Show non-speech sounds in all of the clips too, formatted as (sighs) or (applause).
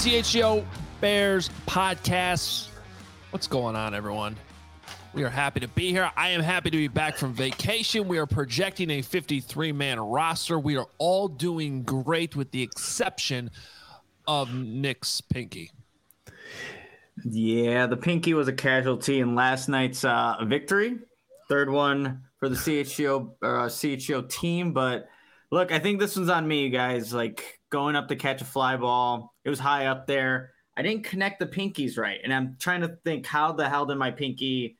CHGO Bears podcast. What's going on, everyone? We are happy to be here. I am happy to be back from vacation. We are projecting a 53 man roster. We are all doing great with the exception of Nick's Pinky. Yeah, the Pinky was a casualty in last night's uh, victory. Third one for the CHGO, uh, CHGO team. But look, I think this one's on me, you guys. Like going up to catch a fly ball, it was high up there. I didn't connect the pinkies right. And I'm trying to think how the hell did my pinky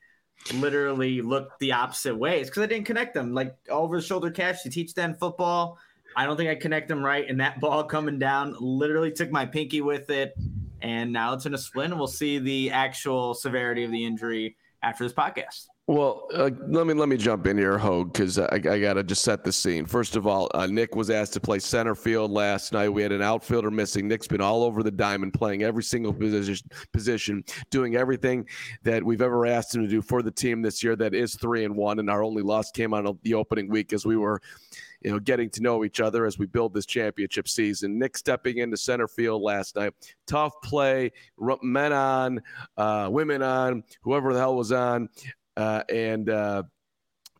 literally look the opposite ways because I didn't connect them. Like over the shoulder catch, you teach them football. I don't think I connect them right. And that (laughs) ball coming down literally took my pinky with it. And now it's in a splint. And we'll see the actual severity of the injury after this podcast. Well, uh, let me let me jump in here, Hoge, because I, I got to just set the scene. First of all, uh, Nick was asked to play center field last night. We had an outfielder missing. Nick's been all over the diamond, playing every single position, position, doing everything that we've ever asked him to do for the team this year. That is three and one, and our only loss came on the opening week as we were you know, getting to know each other as we build this championship season. Nick stepping into center field last night. Tough play, men on, uh, women on, whoever the hell was on uh, and uh,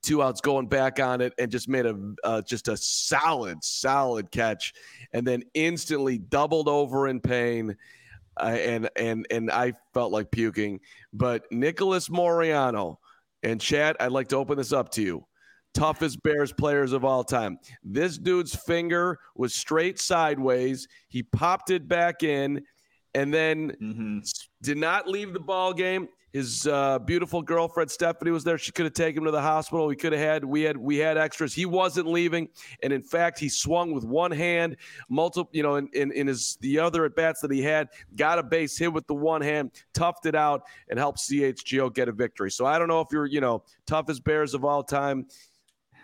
two outs going back on it and just made a uh, just a solid solid catch and then instantly doubled over in pain. Uh, and and and I felt like puking. But Nicholas Moreano and Chad I'd like to open this up to you. Toughest Bears players of all time. This dude's finger was straight sideways. He popped it back in and then mm-hmm. did not leave the ball game his uh, beautiful girlfriend Stephanie was there. She could have taken him to the hospital. We could have had we had we had extras. He wasn't leaving, and in fact, he swung with one hand, multiple you know, in, in, in his the other at bats that he had, got a base hit with the one hand, toughed it out, and helped CHGO get a victory. So I don't know if you're you know toughest Bears of all time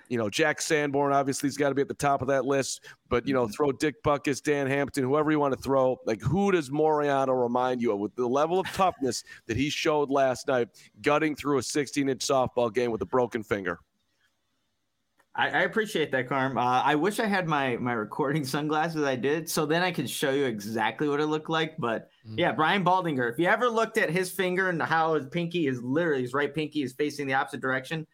you know, Jack Sanborn obviously has got to be at the top of that list. But you know, mm-hmm. throw Dick Butkus, Dan Hampton, whoever you want to throw. Like, who does Moreano remind you of with the level of toughness that he showed last night, gutting through a 16-inch softball game with a broken finger? I, I appreciate that, Carm. Uh, I wish I had my my recording sunglasses. I did, so then I could show you exactly what it looked like. But mm-hmm. yeah, Brian Baldinger. If you ever looked at his finger and how his pinky is literally his right pinky is facing the opposite direction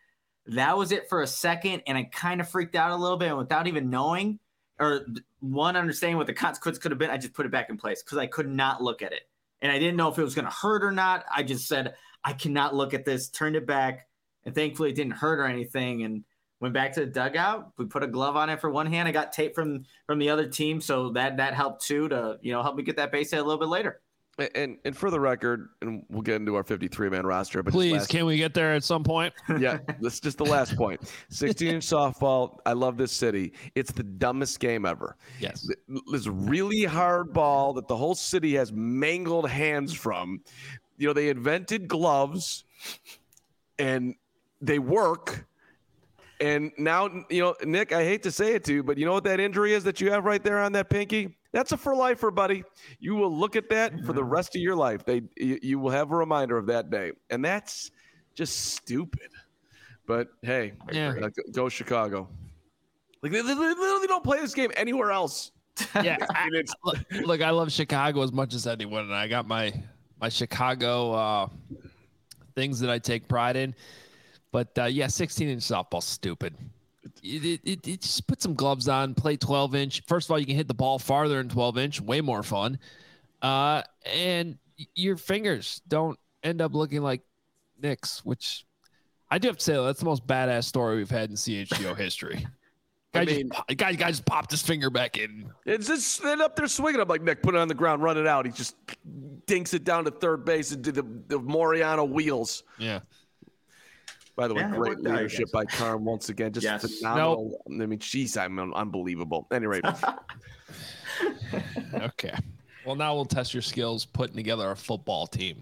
that was it for a second, and I kind of freaked out a little bit. And without even knowing or one understanding what the consequence could have been, I just put it back in place because I could not look at it. And I didn't know if it was going to hurt or not. I just said, I cannot look at this, turned it back, and thankfully it didn't hurt or anything. And went back to the dugout. We put a glove on it for one hand. I got tape from from the other team, so that that helped too to you know help me get that base hit a little bit later. And and for the record, and we'll get into our 53 man roster. But please, last, can we get there at some point? (laughs) yeah, that's just the last point. 16 inch softball. I love this city. It's the dumbest game ever. Yes, this really hard ball that the whole city has mangled hands from. You know, they invented gloves, and they work. And now, you know, Nick, I hate to say it to you, but you know what that injury is that you have right there on that pinky? That's a for lifer, buddy. You will look at that for the rest of your life. They you, you will have a reminder of that day, and that's just stupid. But hey, yeah. Uh, go Chicago. Like they, they literally don't play this game anywhere else. (laughs) Yeah, (laughs) I, look, look, I love Chicago as much as anyone, and I got my my Chicago uh, things that I take pride in. But uh, yeah, 16 inch softball, stupid it, it, it, just put some gloves on, play 12 inch. First of all, you can hit the ball farther in 12 inch, way more fun. Uh, and your fingers don't end up looking like Nick's, which I do have to say that's the most badass story we've had in CHGO (laughs) history. Guy, I mean, just, guy, guy just popped his finger back in. It's just then up there swinging. I'm like, Nick, put it on the ground, run it out. He just dinks it down to third base and did the, the Moreano wheels. Yeah. By the way, yeah, great leadership by Carm once again. Just yes. phenomenal. Nope. I mean, geez, I'm unbelievable. Anyway. (laughs) okay. Well, now we'll test your skills putting together a football team.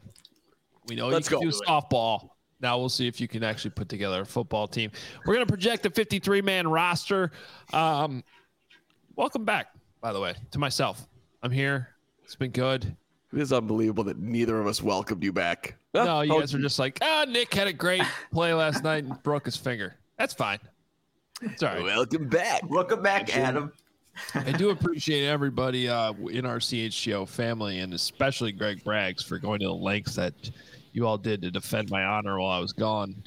We know Let's you can go. do softball. Now we'll see if you can actually put together a football team. We're going to project a 53 man roster. Um, welcome back, by the way, to myself. I'm here. It's been good. It is unbelievable that neither of us welcomed you back. (laughs) No, you guys are just like, ah, oh, Nick had a great (laughs) play last night and broke his finger. That's fine. Sorry. all right. Welcome back. Welcome back, Adam. I do appreciate everybody uh, in our CHGO family and especially Greg Braggs for going to the lengths that you all did to defend my honor while I was gone.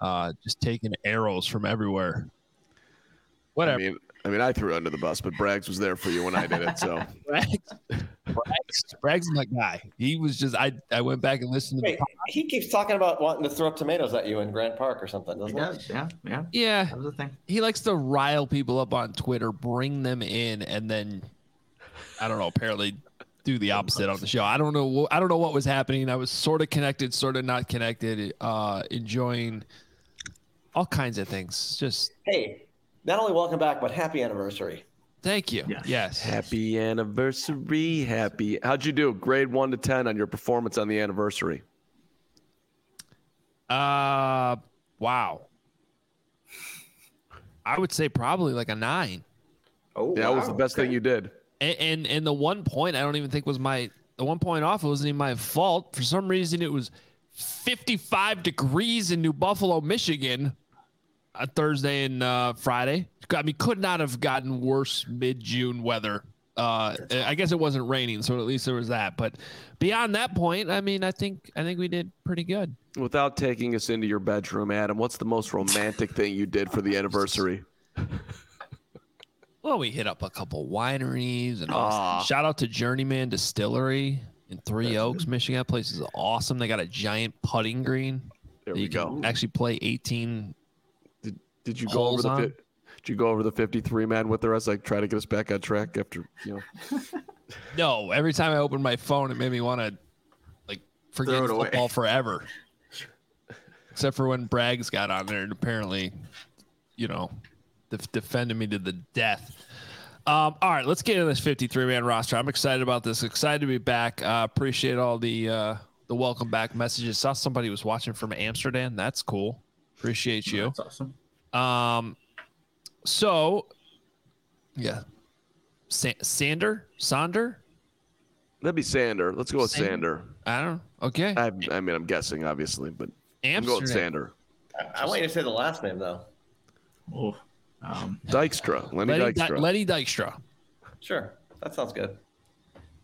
Uh, just taking arrows from everywhere. Whatever. I mean, I mean, I threw under the bus, but Braggs was there for you when I did it. So (laughs) Braggs, Braggs, Braggs is my guy. He was just I. I went back and listened to. Wait, he keeps talking about wanting to throw tomatoes at you in Grant Park or something, doesn't he? does, yeah, yeah. Yeah, That was the thing. he likes to rile people up on Twitter, bring them in, and then I don't know. Apparently, do the opposite on the show. I don't know. I don't know what was happening. I was sort of connected, sort of not connected. Uh, enjoying all kinds of things. Just Hey, not only welcome back, but happy anniversary. thank you. Yes. Yes. happy anniversary, happy. How'd you do? Grade one to ten on your performance on the anniversary. Uh, wow. I would say probably like a nine. Oh, Yeah, that was the wow, best thing you did. And, and and the one point I don't even think was my the one point off. It wasn't even my fault. For some reason, it was 55 degrees in New Buffalo, Michigan, on Thursday and uh, Friday. I mean, could not have gotten worse mid June weather. Uh, I guess it wasn't raining, so at least there was that. But beyond that point, I mean, I think I think we did pretty good. Without taking us into your bedroom, Adam, what's the most romantic thing you did for the anniversary? Well, we hit up a couple wineries and awesome. shout out to Journeyman Distillery in Three Oaks, Michigan. That place is awesome. They got a giant putting green. There we you go. actually play 18. Did you go over the? on? fi- Did you go over the fifty-three man with us? Like try to get us back on track after you know. (laughs) No, every time I opened my phone, it made me want to like forget Throw it away. football forever. (laughs) Except for when Braggs got on there and apparently, you know, def- defended me to the death. Um, all right, let's get into this 53 man roster. I'm excited about this. Excited to be back. Uh, appreciate all the uh, the welcome back messages. Saw somebody was watching from Amsterdam. That's cool. Appreciate you. That's awesome. Um, so, yeah, Sa- Sander, Sander. That'd be Sander. Let's go with Sander? Sander. I don't know. Okay, I, I mean, I'm guessing, obviously, but I'm going with Sander. I, I want you to say the last name though. Oh, um, Dykstra, Lenny Lenny, Dy- Dykstra, Lenny Dykstra. Sure, that sounds good.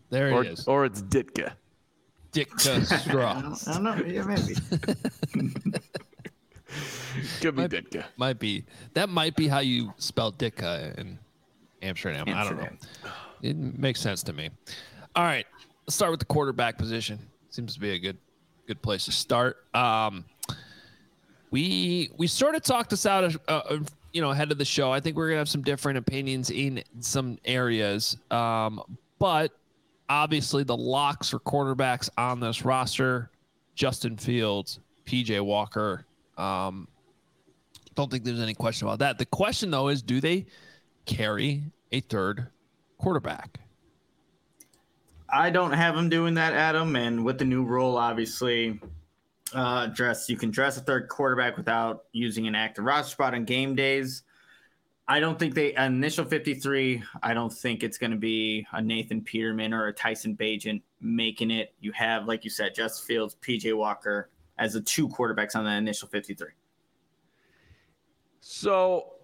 There or, it is. or it's Ditka. Dick (laughs) I Straw. don't, I don't know. Yeah, maybe. (laughs) (laughs) Could be Might- Ditka. might be that might be how you spell Dicka in Amsterdam. I don't know. It makes sense to me. All right, let's start with the quarterback position. Seems to be a good good place to start. Um, we we sort of talked this out, uh, you know, ahead of the show. I think we're gonna have some different opinions in some areas, um, but obviously the locks for quarterbacks on this roster: Justin Fields, PJ Walker. Um, don't think there's any question about that. The question though is, do they carry a third quarterback? I don't have them doing that, Adam. And with the new rule, obviously, uh, dress you can dress a third quarterback without using an active roster spot on game days. I don't think they initial 53. I don't think it's going to be a Nathan Peterman or a Tyson Bagent making it. You have, like you said, Justin Fields, PJ Walker as the two quarterbacks on the initial 53. So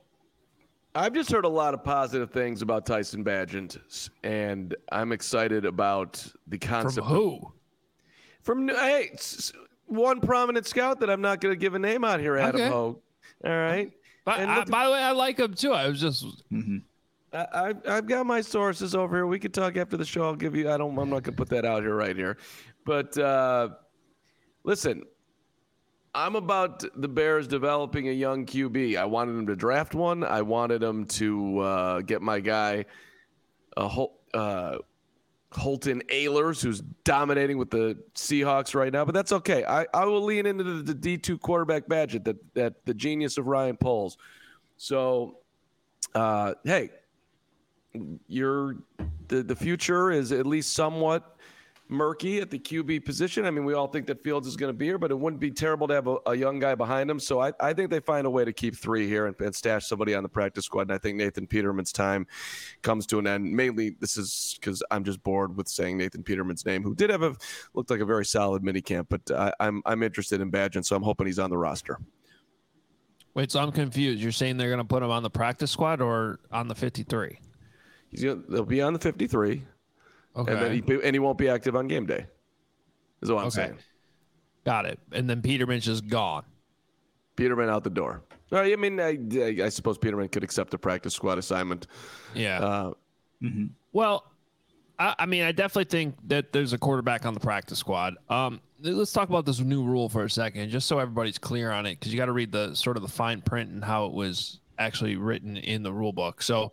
I've just heard a lot of positive things about Tyson Bagent, and I'm excited about the concept. From concept. who? From hey, s- s- one prominent scout that I'm not going to give a name out here, Adam Okay. Hoge. All right. But And I, look- by the way, I like him too. I was just Mm-hmm. I, I've, I've got my sources over here. We could talk after the show. I'll give you. I don't. I'm not gonna put that out here right here. But uh, listen, I'm about the Bears developing a young QB. I wanted them to draft one. I wanted them to uh, get my guy, uh, Hol- uh, Holton Ahlers, who's dominating with the Seahawks right now. But that's okay. I, I will lean into the, the D2 quarterback badge that that the genius of Ryan Poles. So, uh, hey, you're the the future is at least somewhat murky at the QB position. I mean, we all think that Fields is going to be here, but it wouldn't be terrible to have a, a young guy behind him. So I, I think they find a way to keep three here and, and stash somebody on the practice squad. And I think Nathan Peterman's time comes to an end. Mainly, this is because I'm just bored with saying Nathan Peterman's name, who did have a looked like a very solid minicamp. But I, I'm I'm interested in Bagent, so I'm hoping he's on the roster. wait. So I'm confused. You're saying they're going to put him on the practice squad or on the 53? He's gonna, they'll be on the 53, Okay. and then he, and he won't be active on game day. Is what I'm Okay. saying. Got it. And then Peterman's just gone. Peterman out the door. All right, I mean, I, I suppose Peterman could accept a practice squad assignment. Yeah. Uh, Well, I, I mean, I definitely think that there's a quarterback on the practice squad. Um, let's talk about this new rule for a second, just so everybody's clear on it, because you got to read the sort of the fine print and how it was actually written in the rule book. So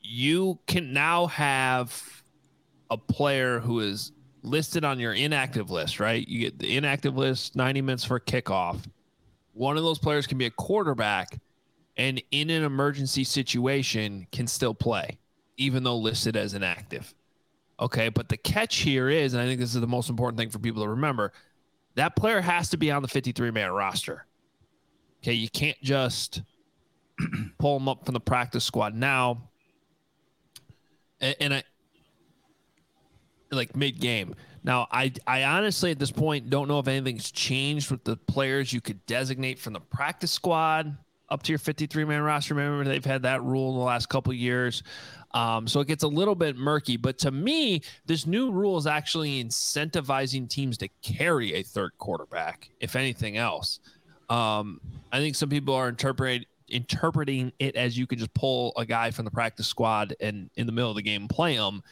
you can now have a player who is listed on your inactive list, right? You get the inactive list, 90 minutes for kickoff. One of those players can be a quarterback and in an emergency situation can still play, even though listed as inactive. Okay, but the catch here is, and I think this is the most important thing for people to remember, that player has to be on the 53 man roster. Okay, you can't just (clears throat) pull them up from the practice squad now. And, and I like mid game. Now, I I honestly at this point don't know if anything's changed with the players you could designate from the practice squad up to your 53 man roster. Remember, they've had that rule in the last couple years. Um, so it gets a little bit murky. But to me, this new rule is actually incentivizing teams to carry a third quarterback, if anything else. Um, I think some people are interpret, interpreting it as you could just pull a guy from the practice squad and in the middle of the game play him.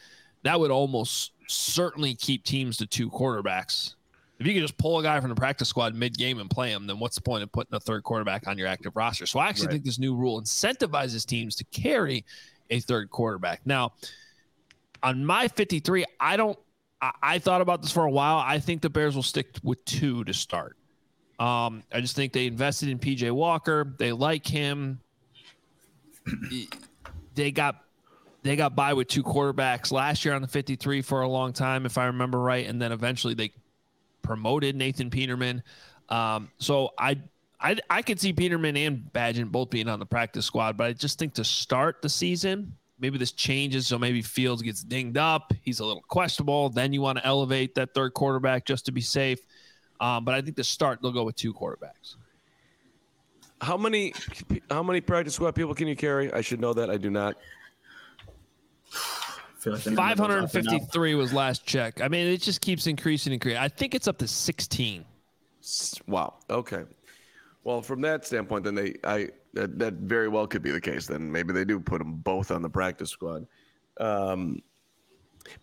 That would almost certainly keep teams to two quarterbacks. If you could just pull a guy from the practice squad mid game and play him, then what's the point of putting a third quarterback on your active roster? So I actually Right. think this new rule incentivizes teams to carry a third quarterback. Now, on my 53, I don't. I, I thought about this for a while. I think the Bears will stick with two to start. Um, I just think they invested in PJ Walker. They like him. (clears throat) they got they got by with two quarterbacks last year on the 53 for a long time, if I remember right, and then eventually they promoted Nathan Peterman. Um, so I I I could see Peterman and Bagent both being on the practice squad, but I just think to start the season, maybe this changes. So maybe Fields gets dinged up, he's a little questionable. Then you want to elevate that third quarterback just to be safe. Um, but I think to start they'll go with two quarterbacks. how many how many practice squad people can you carry? I should know that. I do not. (sighs) up. fifty-three was last check. I mean, it just keeps increasing and increasing. I think it's up to sixteen. Wow. Okay. Well, from that standpoint, then they I that, that very well could be the case. Then maybe they do put them both on the practice squad. Um,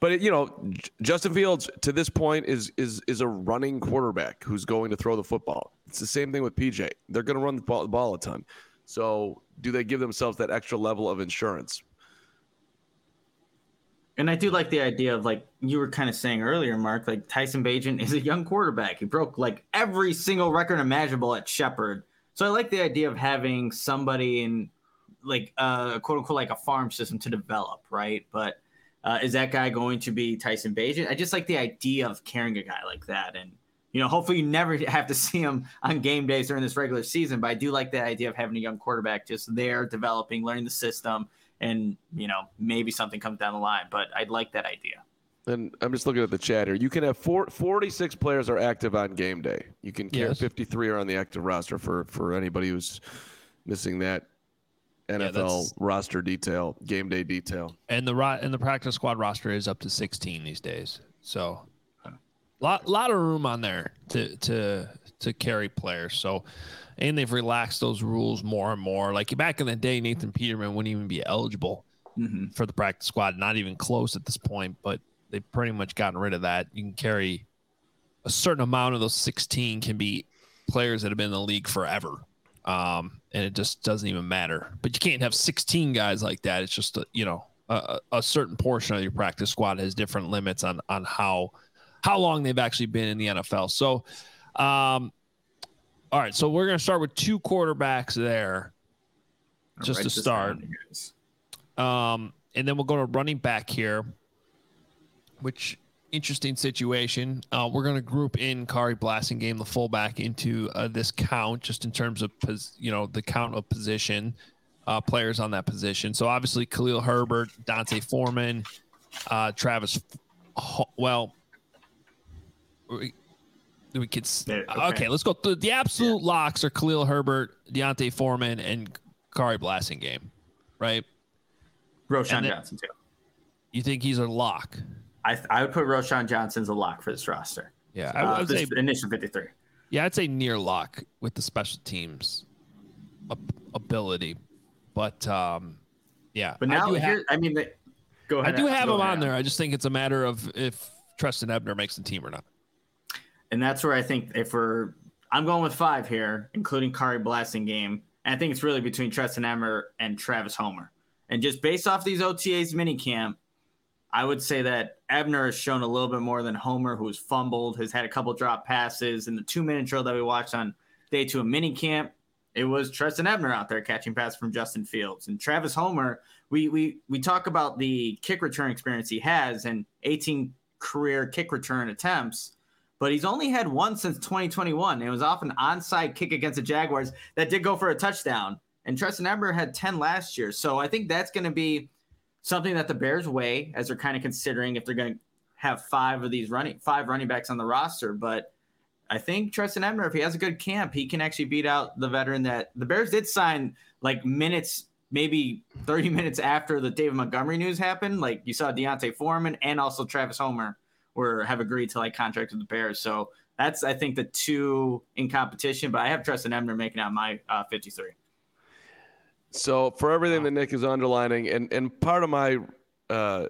but it, you know, J- Justin Fields to this point is is is a running quarterback who's going to throw the football. It's the same thing with PJ. They're going to run the ball, the ball a ton. So, do they give themselves that extra level of insurance? And I do like the idea of like you were kind of saying earlier, Mark. Like Tyson Bagent is a young quarterback. He broke like every single record imaginable at Shepherd. So I like the idea of having somebody in like uh quote unquote like a farm system to develop, right? But uh, is that guy going to be Tyson Bagent? I just like the idea of carrying a guy like that, and you know, hopefully you never (laughs) have to see him on game days during this regular season. But I do like the idea of having a young quarterback just there, developing, learning the system, and you know maybe something comes down the line but i'd like that idea And I'm just looking at the chat here. You can have four, 46 players are active on game day. You can carry Yes. 53 are on the active roster for for anybody who's missing that NFL that's- roster detail, game day detail. and the ro- and the practice squad roster is up to 16 these days. So lot lot of room on there to to to carry players. So and they've relaxed those rules more and more. Like back in the day, Nathan Peterman wouldn't even be eligible mm-hmm. for the practice squad, not even close at this point, but they've pretty much gotten rid of that. You can carry a certain amount of those 16 can be players that have been in the league forever. Um, and it just doesn't even matter. But you can't have 16 guys like that. It's just, a, you know, a, a certain portion of your practice squad has different limits on on how how long they've actually been in the NFL. So, um, all right. So we're gonna start with two quarterbacks there, just to start. Um, and then we'll go to running back here, which interesting situation. Uh, we're going to group in Khari Blasingame, the fullback, into uh, this count, just in terms of pos- you know the count of position uh, players on that position. So obviously Khalil Herbert, D'Onta Foreman, uh, Travis. Well, we, we could. s- okay. okay. let's go. through the absolute locks are Khalil Herbert, D'Onta Foreman, and Khari Blasingame, right? Roshan then- Johnson too. You think he's a lock? I I would put Roschon Johnson as a lock for this roster. Yeah, I, Uh, I would say initial 53. yeah, I'd say near lock with the special teams ability, but um, yeah. But I now do have, I mean, they, go ahead. I do have him on there. I just think it's a matter of if Trestan Ebner makes the team or not. And that's where I think if we're, I'm going with five here, including Khari Blasingame. And I think it's really between Trestan Ebner and Travis Homer. And just based off these OTAs minicamp, I would say that Ebner has shown a little bit more than Homer, who's fumbled, has had a couple drop passes. In the two minute drill that we watched on day two of minicamp, it was Trestan Ebner out there catching passes from Justin Fields. And Travis Homer, we we we talk about the kick return experience he has and 18 career kick return attempts but he's only had one since 2021. It was off an onside kick against the Jaguars that did go for a touchdown. And Trestan Ebner had 10 last year. So I think that's going to be something that the Bears weigh as they're kind of considering if they're going to have five of these running five running backs on the roster. But I think Trestan Ebner, if he has a good camp, he can actually beat out the veteran that the Bears did sign like minutes, maybe 30 minutes after the David Montgomery news happened. Like you saw D'Onta Foreman and also Travis Homer were have agreed to like contract with the Bears. So that's I think the two in competition. But I have Trestan Ebner making out my uh, 53. So for everything that Nick is underlining, and and part of my uh,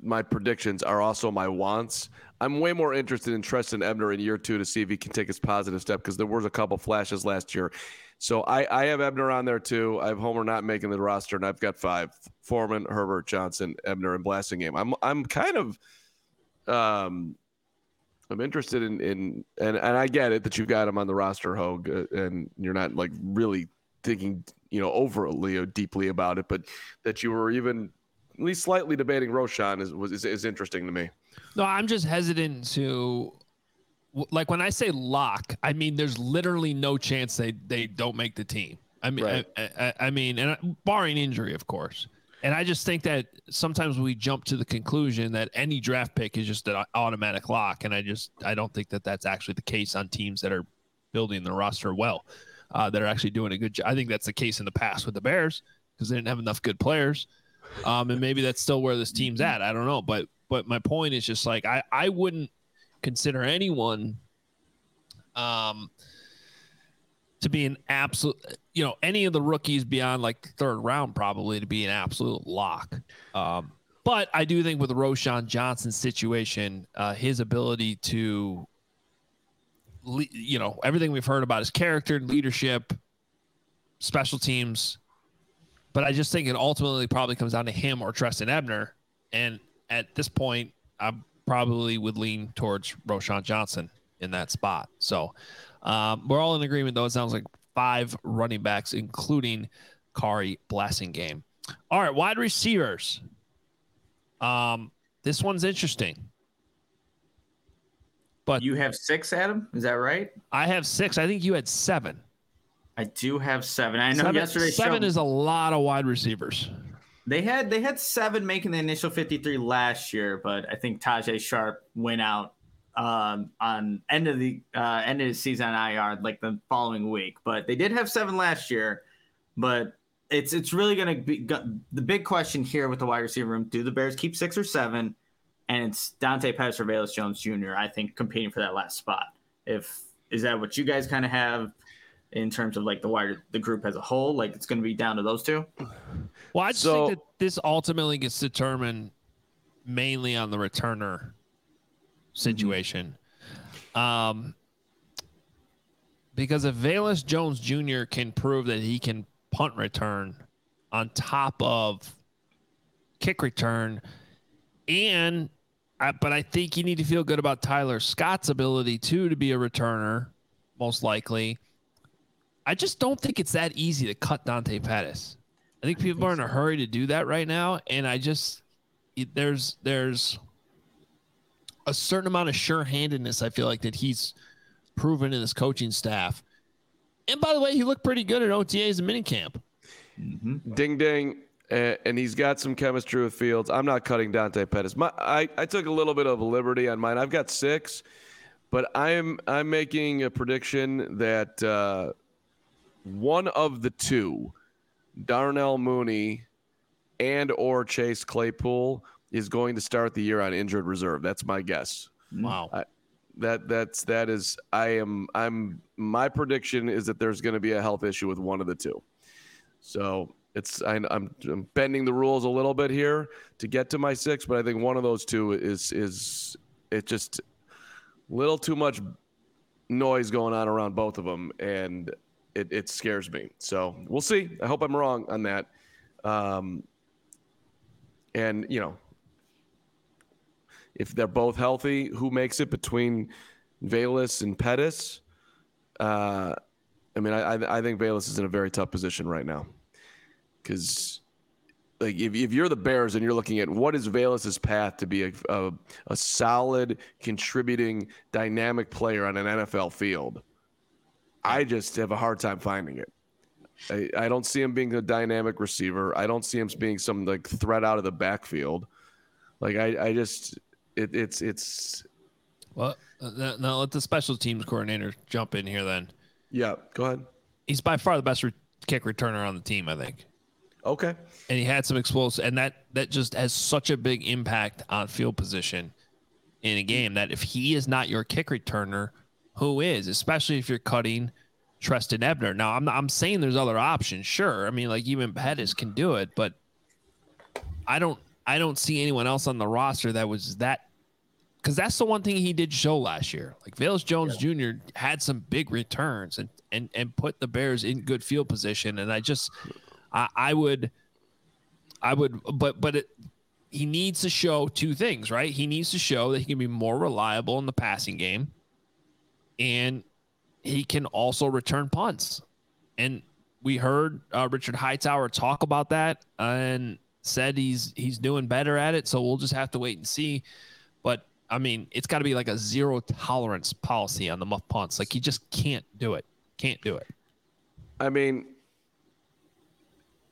my predictions are also my wants. I'm way more interested in Tristan Ebner in year two to see if he can take his positive step because there was a couple flashes last year. So I, I have Ebner on there too. I have Homer not making the roster, and I've got five: Foreman, Herbert, Johnson, Ebner, and Blasingame. I'm I'm kind of um I'm interested in in and and I get it that you've got him on the roster, Hoge, uh, and you're not like really thinking you know overly or deeply about it, but that you were even at least slightly debating Roschon is was is, is interesting to me. No, I'm just hesitant to like when I say lock, I mean there's literally no chance they they don't make the team. I mean, Right. I, I, I mean, and barring injury, of course. And I just think that sometimes we jump to the conclusion that any draft pick is just an automatic lock, and I just I don't think that that's actually the case on teams that are building the roster well, uh, that are actually doing a good job. I think that's the case in the past with the Bears because they didn't have enough good players, um, and maybe that's still where this team's at. I don't know, but but my point is just like I I wouldn't consider anyone um to be an absolute you know any of the rookies beyond like the third round probably to be an absolute lock. Um but i do think with the Roschon Johnson situation uh his ability to le- you know everything we've heard about his character leadership special teams but i just think it ultimately probably comes down to him or Trestan Ebner. And at this point i probably would lean towards Roschon Johnson in that spot. So um, we're all in agreement, though. It sounds like five running backs, including Khari Blasingame. All right, wide receivers. Um, this one's interesting. But You have six, Adam. Is that right? I have six. I think you had seven. I do have seven. I know seven yesterday seven showed- is a lot of wide receivers. They had they had seven making the initial 53 last year, but I think Tajae Sharpe went out um, on end of the uh, end of the season on IR like the following week. But they did have seven last year. But it's it's really going to be go- the big question here with the wide receiver room: Do the Bears keep six or seven? And it's Dante Pettis or Velus Jones Jr. I think competing for that last spot. If is that what you guys kind of have in terms of like the wide the group as a whole? Like it's going to be down to those two. Well, I just So- think that this ultimately gets determined mainly on the returner situation. Um, because if Velus Jones Jr. can prove that he can punt return on top of kick return, and I, but I think you need to feel good about Tyler Scott's ability too to be a returner, most likely. I just don't think it's that easy to cut Dante Pettis. I think people are in a hurry to do that right now, and I just there's there's a certain amount of sure-handedness I feel like that he's proven in his coaching staff. And by the way, he looked pretty good at OTAs and minicamp. Ding ding. Uh, and he's got some chemistry with Fields. I'm not cutting Dante Pettis. My, I, I took a little bit of a liberty on mine. I've got six, but I'm I'm making a prediction that uh, one of the two, Darnell Mooney and or Chase Claypool is going to start the year on injured reserve. That's my guess. Wow. I, that that's that is I am I'm my prediction is that there's going to be a health issue with one of the two. So it's I, I'm, I'm bending the rules a little bit here to get to my six, but I think one of those two is is it just little too much noise going on around both of them, and it, it scares me. So we'll see. I hope I'm wrong on that. Um, and you know, if they're both healthy, who makes it between Velus and Pettis? Uh, I mean, I, I think Velus is in a very tough position right now because like if, if you're the Bears and you're looking at what is Velus's path to be a, a, a solid, contributing, dynamic player on an NFL field, I just have a hard time finding it. I, I don't see him being a dynamic receiver. I don't see him being some like threat out of the backfield. Like I, I just it, it's it's. Well, uh, now let the special teams coordinator jump in here. Then. Yeah, go ahead. He's by far the best re- kick returner on the team, I think. Okay. And he had some explosive, and that that just has such a big impact on field position in a game that if he is not your kick returner, who is? Especially if you're cutting Trestan Ebner. Now, I'm I'm saying there's other options. Sure, I mean like even Pettis can do it, but I don't I don't see anyone else on the roster that was that because that's the one thing he did show last year. Like Velus Jones yeah. Jr. had some big returns and and and put the Bears in good field position. And I just I, I would I would but but it he needs to show two things, right? He needs to show that he can be more reliable in the passing game and he can also return punts. And we heard uh, Richard Hightower talk about that and said he's he's doing better at it. So we'll just have to wait and see. But I mean, it's got to be like a zero tolerance policy on the muff punts. Like you just can't do it. Can't do it. I mean,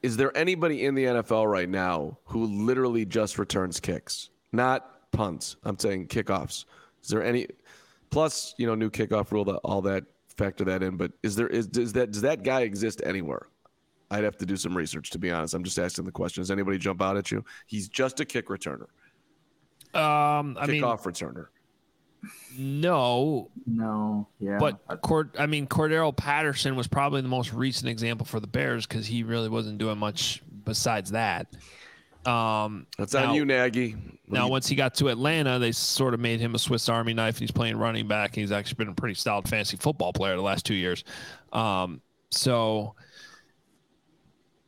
is there anybody in the NFL right now who literally just returns kicks, not punts? I'm saying kickoffs. Is there any? Plus, you know, new kickoff rule that all that factor that in. But is there is does that does that guy exist anywhere? I'd have to do some research to be honest. I'm just asking the question. Does anybody jump out at you? He's just a kick returner. Um, I Kickoff mean, returner. No, no, yeah. But Cord, I mean, Cordarrelle Patterson was probably the most recent example for the Bears because he really wasn't doing much besides that. Um, That's now, on you, Nagy. now, once he got to Atlanta, they sort of made him a Swiss Army knife, he's playing running back. he's actually been a pretty solid fantasy football player the last two years. Um, so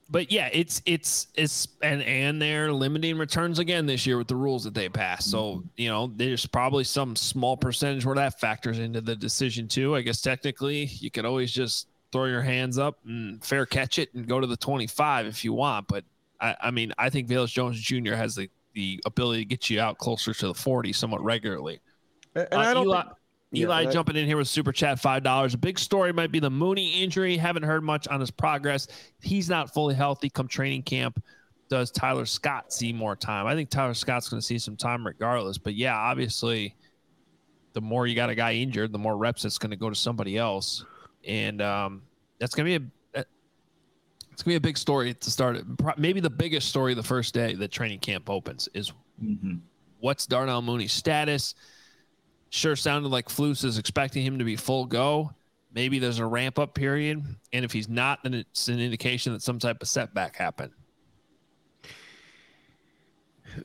but yeah, it's it's it's and and they're limiting returns again this year with the rules that they passed. So mm-hmm. you know, there's probably some small percentage where that factors into the decision too. I guess technically, you could always just throw your hands up and fair catch it and go to the 25 if you want. But I, I mean, I think Velus Jones Jr. has the the ability to get you out closer to the 40 somewhat regularly. And, and uh, I don't. Eli, think- Eli yeah, jumping in here with super chat five dollars. A big story might be the Mooney injury. Haven't heard much on his progress. He's not fully healthy. Come training camp, does Tyler Scott see more time? I think Tyler Scott's going to see some time regardless. But yeah, obviously, the more you got a guy injured, the more reps it's going to go to somebody else, and um, that's going to be a it's gonna be a big story to start. Maybe the biggest story the first day that training camp opens is mm-hmm. what's Darnell Mooney's status sure sounded like Flus is expecting him to be full go. Maybe there's a ramp up period, and if he's not, then it's an indication that some type of setback happened.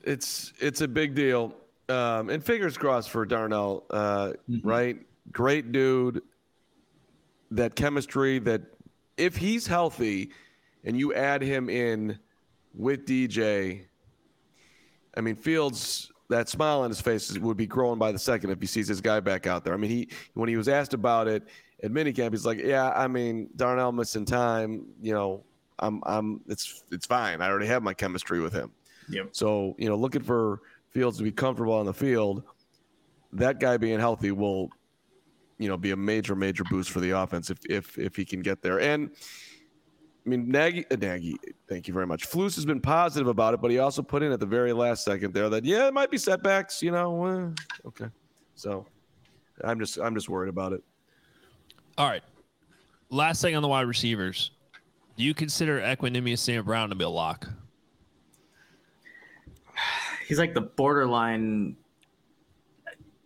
It's it's a big deal, um, and fingers crossed for Darnell. Uh, mm-hmm. Right, great dude. That chemistry. That if he's healthy, and you add him in with DJ, I mean Fields that smile on his face would be growing by the second if he sees his guy back out there. I mean, he when he was asked about it at minicamp, he's like, "Yeah, I mean, Darnell missing time. You know, I'm, I'm, it's, it's fine. I already have my chemistry with him. Yep. So you know, looking for Fields to be comfortable on the field, that guy being healthy will, you know, be a major, major boost for the offense if, if, if he can get there. And I mean, Nagy, uh, Nagy, thank you very much. Flus has been positive about it, but he also put in at the very last second there that yeah, it might be setbacks. You know, uh, okay. So I'm just I'm just worried about it. All right. Last thing on the wide receivers. Do you consider Equanimeous St. Brown to be a lock? (sighs) he's like the borderline.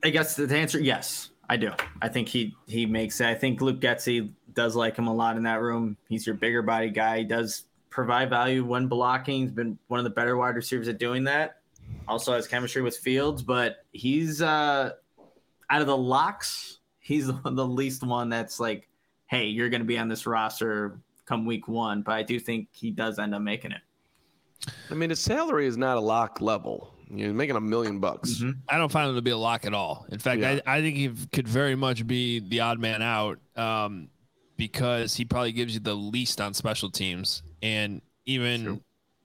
I guess the answer, yes, I do. I think he he makes it. I think Luke Getsy does like him a lot in that room. He's your bigger body guy. He does provide value when blocking. He's been one of the better wide receivers at doing that. Also has chemistry with Fields, but he's uh out of the locks, he's (laughs) the, the least one that's like, hey, you're going to be on this roster come week one. But I do think he does end up making it. I mean, his salary is not a lock level. You're making a million bucks. Mm-hmm. I don't find him to be a lock at all. In fact, yeah. I, I, think he could very much be the odd man out um, because he probably gives you the least on special teams. And even True.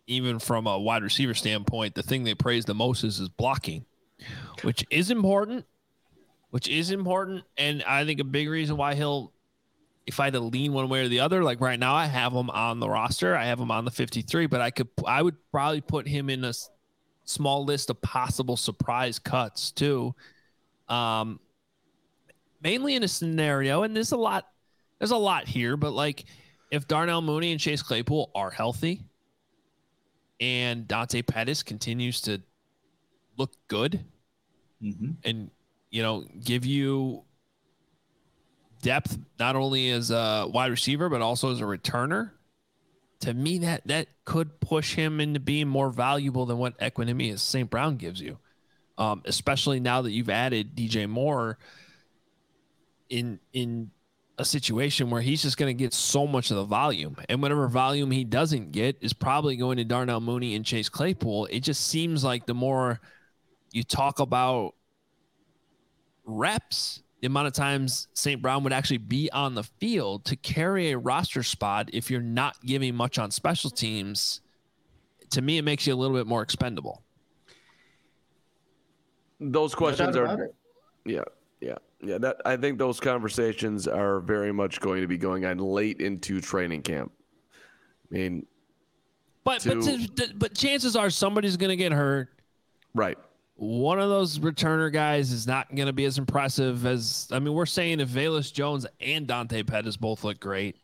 even from a wide receiver standpoint, the thing they praise the most is his blocking, which is important which is important. And I think a big reason why he'll, if I had to lean one way or the other, like right now, I have him on the roster. I have him on the 53, but I could, I would probably put him in a small list of possible surprise cuts too. Um, mainly in a scenario, and there's a lot, there's a lot here, but like if Darnell Mooney and Chase Claypool are healthy and Dante Pettis continues to look good mm-hmm. and you know, give you depth not only as a wide receiver but also as a returner. To me, that that could push him into being more valuable than what Equanimeous St. Brown gives you, um, especially now that you've added DJ Moore in in a situation where he's just going to get so much of the volume, and whatever volume he doesn't get is probably going to Darnell Mooney and Chase Claypool. It just seems like the more you talk about reps, the amount of times St. Brown would actually be on the field to carry a roster spot if you're not giving much on special teams, to me, it makes you a little bit more expendable. Those questions are, yeah, yeah, yeah. That I think those conversations are very much going to be going on late into training camp. I mean, but to, but but chances are somebody's going to get hurt, right? one of those returner guys is not going to be as impressive as I mean, we're saying if Velus Jones and Dante Pettis both look great,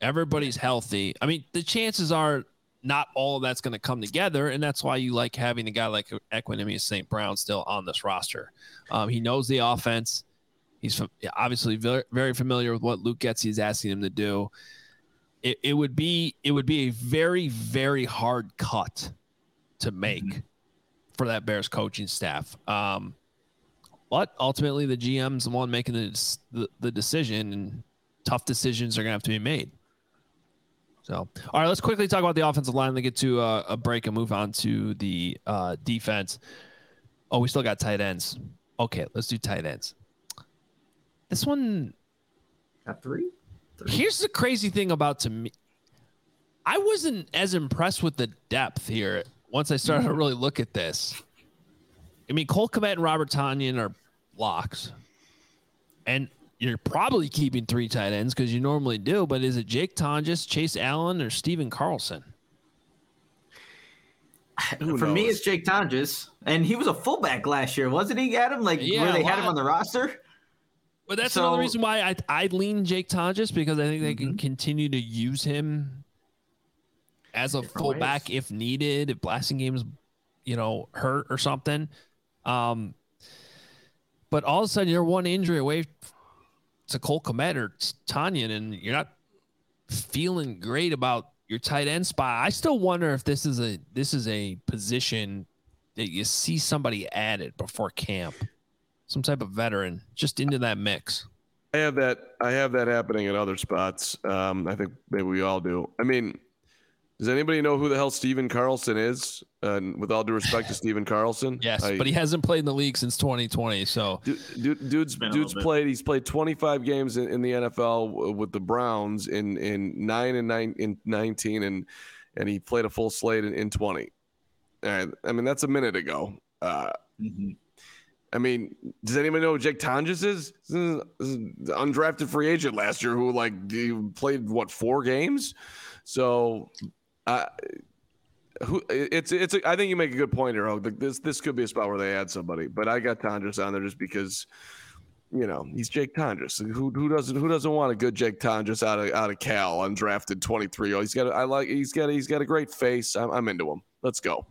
everybody's healthy. I mean, the chances are not all of that's going to come together, and that's why you like having a guy like Equanimeous St. Brown still on this roster. Um, he knows the offense. He's obviously very, very familiar with what Luke Getsy is asking him to do. It, it would be it would be a very very hard cut to make. Mm-hmm for that Bears coaching staff. Um, but ultimately, the GM's the one making the, the, the decision, and tough decisions are going to have to be made. So, all right, let's quickly talk about the offensive line. Then get to uh, a break and move on to the uh, defense. Oh, we still got tight ends. Okay, let's do tight ends. This one. Got three? three. Here's the crazy thing about to me. I wasn't as impressed with the depth here once I started to really look at this. I mean, Cole Kmet and Robert Tonyan are locks. And you're probably keeping three tight ends because you normally do, but is it Jake Tonges, Chase Allen, or Stephen Carlson? (sighs) Who For knows? me, it's Jake Tonges. and he was a fullback last year, wasn't he, Adam? Like yeah, where they had him on the roster. But that's so, another reason why I I lean Jake Tonges because I think they mm-hmm. can continue to use him as a fullback if needed, if Blasingame's, you know, hurt or something. Um, but all of a sudden you're one injury away to Cole Kmet or Tonyan, and you're not feeling great about your tight end spot. I still wonder if this is a this is a position that you see somebody added before camp, some type of veteran just into that mix. I have that. I have that happening in other spots. Um, I think maybe we all do. I mean, does anybody know who the hell Stephen Carlson is? And uh, with all due respect to Stephen Carlson, (laughs) yes, I, but he hasn't played in the league since 2020. So, dude, dude dude's dude's played. He's played 25 games in, in, the NFL with the Browns in in nine and nine in 19, and and he played a full slate in, in 20. All right, I mean that's a minute ago. Uh, mm-hmm. I mean, does anybody know who Jake Tonges is? Undrafted free agent last year who like played what four games. So uh, who it's it's a, I think you make a good point here. This this could be a spot where they add somebody, but I got Tonges on there just because you know he's Jake Tonges. Who who doesn't who doesn't want a good Jake Tonges out of out of Cal undrafted twenty three? Oh, he's got a, I like he's got a, he's got a great face. I'm, I'm into him. Let's go.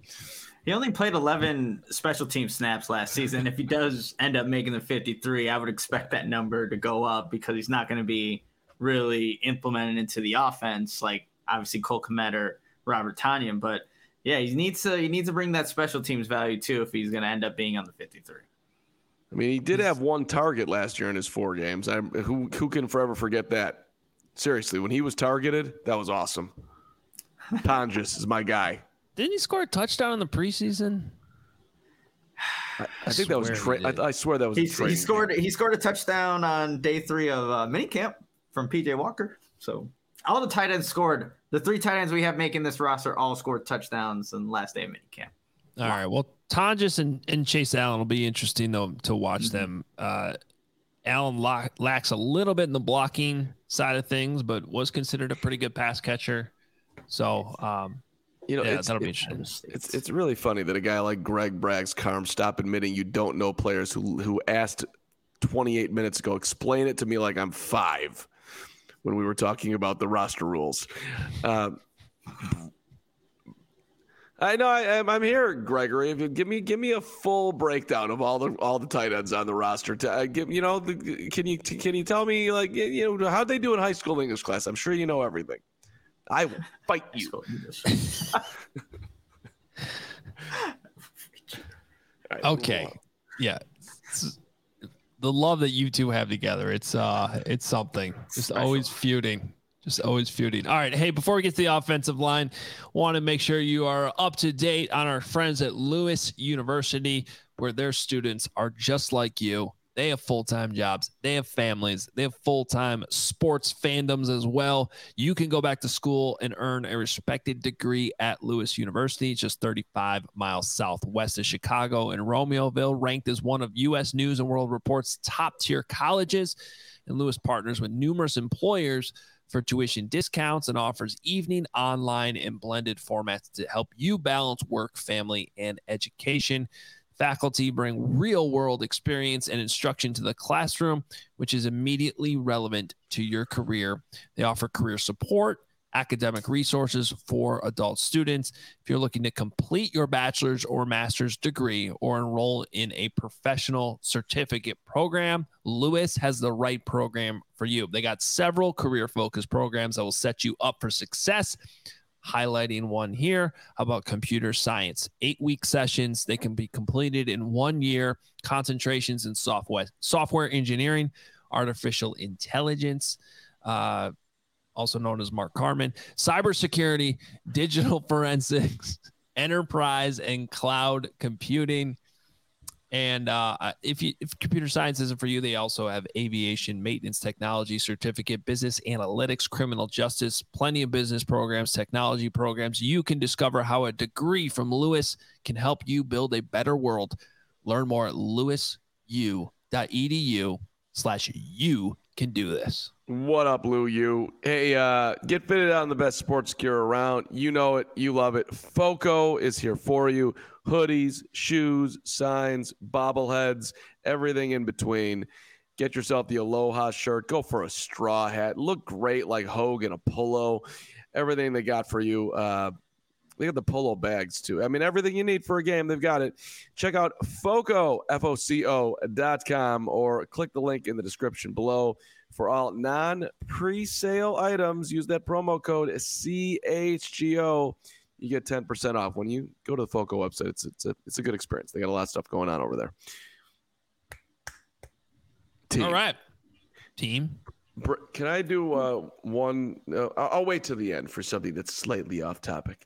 He only played 11 special team snaps last season. If he does end up making the 53, I would expect that number to go up because he's not going to be really implemented into the offense like obviously Cole Kmet or Robert Tonyan. But yeah, he needs to he needs to bring that special teams value too if he's going to end up being on the 53. I mean, he did have one target last year in his four games. I, who who can forever forget that? Seriously, when he was targeted, that was awesome. Tonges is my guy. Didn't he score a touchdown in the preseason? I, I think that was tra- I, I, swear that was. He, he scored. Game. He scored a touchdown on day three of uh, minicamp from PJ Walker. So all the tight ends scored. The three tight ends we have making this roster all scored touchdowns in the last day of minicamp. All wow. right. Well, Tonges and, and Chase Allen will be interesting though to watch mm-hmm. them. Uh, Allen lacks a little bit in the blocking side of things, but was considered a pretty good pass catcher. So, um, you know, yeah, that'll be interesting. It's it's really funny that a guy like Greg Braggs Carm stop admitting you don't know players who who asked 28 minutes ago, explain it to me like I'm five when we were talking about the roster rules. Um, I know I, am I'm here, Gregory. Give me give me a full breakdown of all the all the tight ends on the roster. To, uh, give you know, the, can you can you tell me like you know how they do in high school English class? I'm sure you know everything. I will fight you. (laughs) (laughs) okay, yeah. The love that you two have together, it's uh, it's something. Just always feuding. Just always feuding. All right. Hey, before we get to the offensive line, want to make sure you are up to date on our friends at Lewis University, where their students are just like you. They have full time jobs, they have families, they have full time sports fandoms as well. You can go back to school and earn a respected degree at Lewis University, just 35 miles southwest of Chicago in Romeoville, ranked as one of U.S. News and World Report's top tier colleges. And Lewis partners with numerous employers for tuition discounts and offers evening, online, and blended formats to help you balance work, family, and education. Faculty bring real world experience and instruction to the classroom, which is immediately relevant to your career. They offer career support academic resources for adult students. If you're looking to complete your bachelor's or master's degree or enroll in a professional certificate program, Lewis has the right program for you. They got several career focused programs that will set you up for success. Highlighting one here about computer science. Eight week sessions. They can be completed in one year. Concentrations in software, software engineering, artificial intelligence, uh, also known as Mark Carman, cybersecurity, digital (laughs) forensics, enterprise, and cloud computing. And uh, if you if computer science isn't for you, they also have aviation maintenance technology certificate, business analytics, criminal justice, plenty of business programs, technology programs. You can discover how a degree from Lewis can help you build a better world. Learn more at lewisu.edu slash you can do this. What up, Lou? You hey, uh, get fitted out in the best sports gear around. You know it, you love it. Foco is here for you. Hoodies, shoes, signs, bobbleheads, everything in between. Get yourself the Aloha shirt. Go for a straw hat. Look great like Hogan, a polo. Everything they got for you. Uh, they got the polo bags too. I mean, everything you need for a game, they've got it. Check out Foco, F O C O dot com, or click the link in the description below for all non pre-sale items. Use that promo code CHGO. You get 10% off when you go to the Foco website. It's it's a it's a good experience. They got a lot of stuff going on over there. Team. All right, team. Can I do uh, one? Uh, I'll wait till the end for something that's slightly off topic.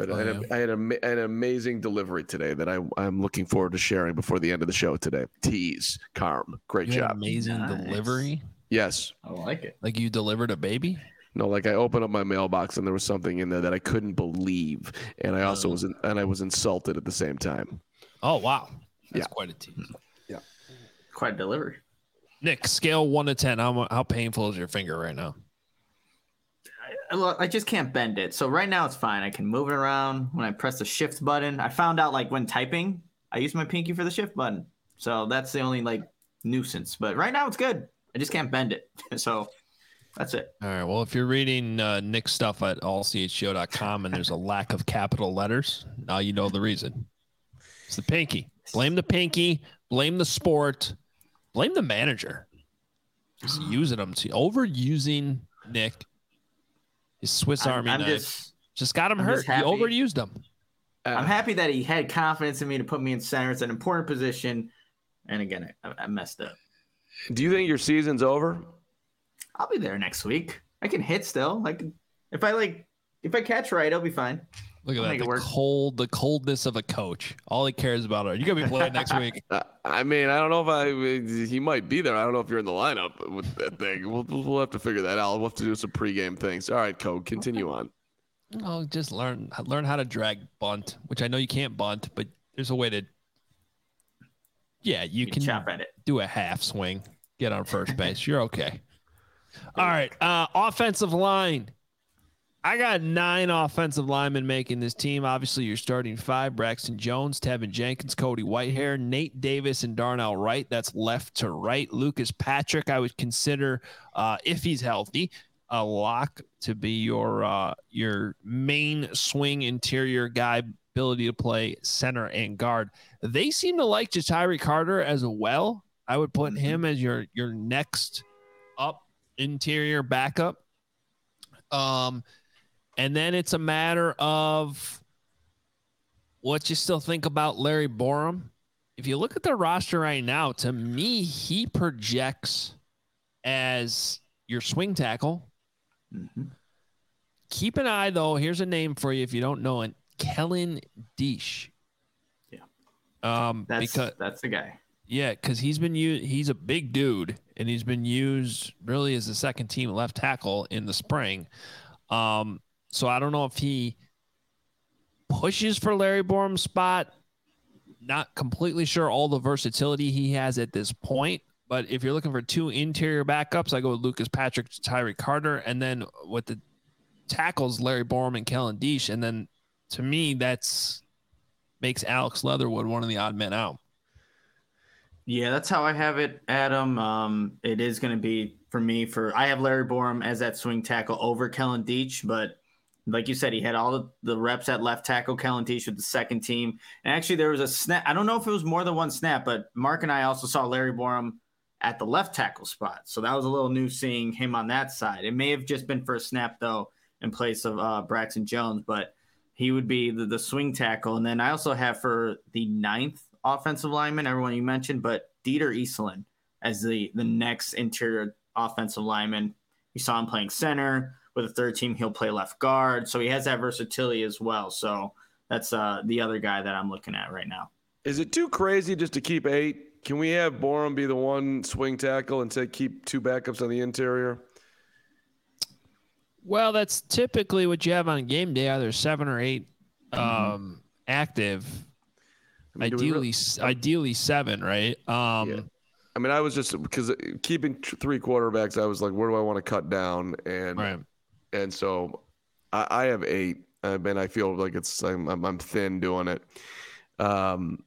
But oh, I, had a, I had a, an amazing delivery today that I, I'm looking forward to sharing before the end of the show today. Tease, Carm, great you job. Amazing nice. delivery. Yes. I like it. Like you delivered a baby? No, like I opened up my mailbox and there was something in there that I couldn't believe, and I also oh. was in, and I was insulted at the same time. Oh wow, that's yeah. quite a tease. Yeah, quite a delivery. Nick, scale one to ten. How how painful is your finger right now? I, I just can't bend it. So right now it's fine. I can move it around when I press the shift button. I found out like when typing, I use my pinky for the shift button. So that's the only like nuisance. But right now it's good. I just can't bend it. (laughs) so That's it. All right. Well, if you're reading uh, Nick's stuff at allchgo.com and there's a lack of capital letters, now you know the reason. It's the pinky. Blame the pinky. Blame the sport. Blame the manager. Just using them. See, overusing Nick. His Swiss I'm, Army I'm knife just, just, got him I'm hurt. just He happy. overused them. Uh, I'm happy that he had confidence in me to put me in center. It's an important position. And again, I, I messed up. Do you think your season's over? I'll be there next week. I can hit still. Like if I like if I catch right, I'll be fine. Look at I'll that. The work. cold, the coldness of a coach. All he cares about are you gonna be playing next week. (laughs) I mean, I don't know if I. He might be there. I don't know if you're in the lineup with that thing. We'll, we'll have to figure that out. We'll have to do some pregame things. All right, Code, continue on. Oh, just learn learn how to drag bunt, which I know you can't bunt, but there's a way to. Yeah, you You can chop at it. do a half swing, get on first base. You're okay. All right, uh, offensive line. I got nine offensive linemen making this team. Obviously, you're starting five: Braxton Jones, Teven Jenkins, Cody Whitehair, Nate Davis, and Darnell Wright. That's left to right. Lucas Patrick, I would consider, uh, if he's healthy, a lock to be your uh, your main swing interior guy, ability to play center and guard. They seem to like Ja'Tyre Carter as well. I would put Mhm. him as your your next up interior backup. Um, and then it's a matter of what you still think about Larry Borom. If you look at the roster right now, to me, he projects as your swing tackle. Mhm. Keep an eye though. Here's a name for you if you don't know it. Kellen Diesch. Yeah. Um, That's because that's the guy. yeah, because he's been used. He's a big dude, and he's been used really as a second team left tackle in the spring. Um, so I don't know if he pushes for Larry Borom's spot. Not completely sure all the versatility he has at this point. But if you're looking for two interior backups, I go with Lucas Patrick, Tyree Carter, and then with the tackles, Larry Borom and Kellen Diesch. And then to me, that's makes Alex Leatherwood one of the odd men out. Yeah, that's how I have it, Adam. Um, it is going to be for me. For I have Larry Borom as that swing tackle over Kellen Diesch, but like you said, he had all the, the reps at left tackle. Kellen with the second team, and actually there was a snap. I don't know if it was more than one snap, but Mark and I also saw Larry Borom at the left tackle spot, so that was a little new seeing him on that side. It may have just been for a snap though, in place of uh, Braxton Jones, but he would be the, the swing tackle. And then I also have for the ninth offensive lineman, everyone you mentioned, but Dieter Eiselen as the the next interior offensive lineman. You saw him playing center with the third team. He'll play left guard, so he has that versatility as well. So that's uh, the other guy that I'm looking at right now. Is it too crazy just to keep eight? Can we have Borom be the one swing tackle and say keep two backups on the interior? Well, that's typically what you have on game day, either seven or 8 um, active. I mean, ideally, really- ideally seven, right? Um, Yeah. I mean, I was just because keeping t- three quarterbacks, I was like, where do I want to cut down? And right. And so I, I have eight, uh, and I feel like it's I'm, I'm, thin doing it. Um,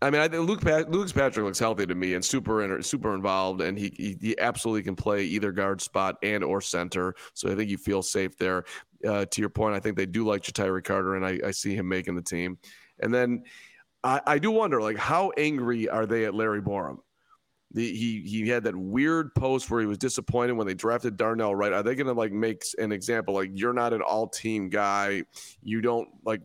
I mean, I think Luke Pat, Patrick looks healthy to me and super inter, super involved, and he, he he absolutely can play either guard spot and or center. So I think you feel safe there. Uh, to your point, I think they do like Ja'Tyre Carter, and I, I see him making the team. And then I, I do wonder, like, how angry are they at Larry Borom? The, he he had that weird post where he was disappointed when they drafted Darnell Wright. Are they going to like make an example like you're not an all team guy? You don't like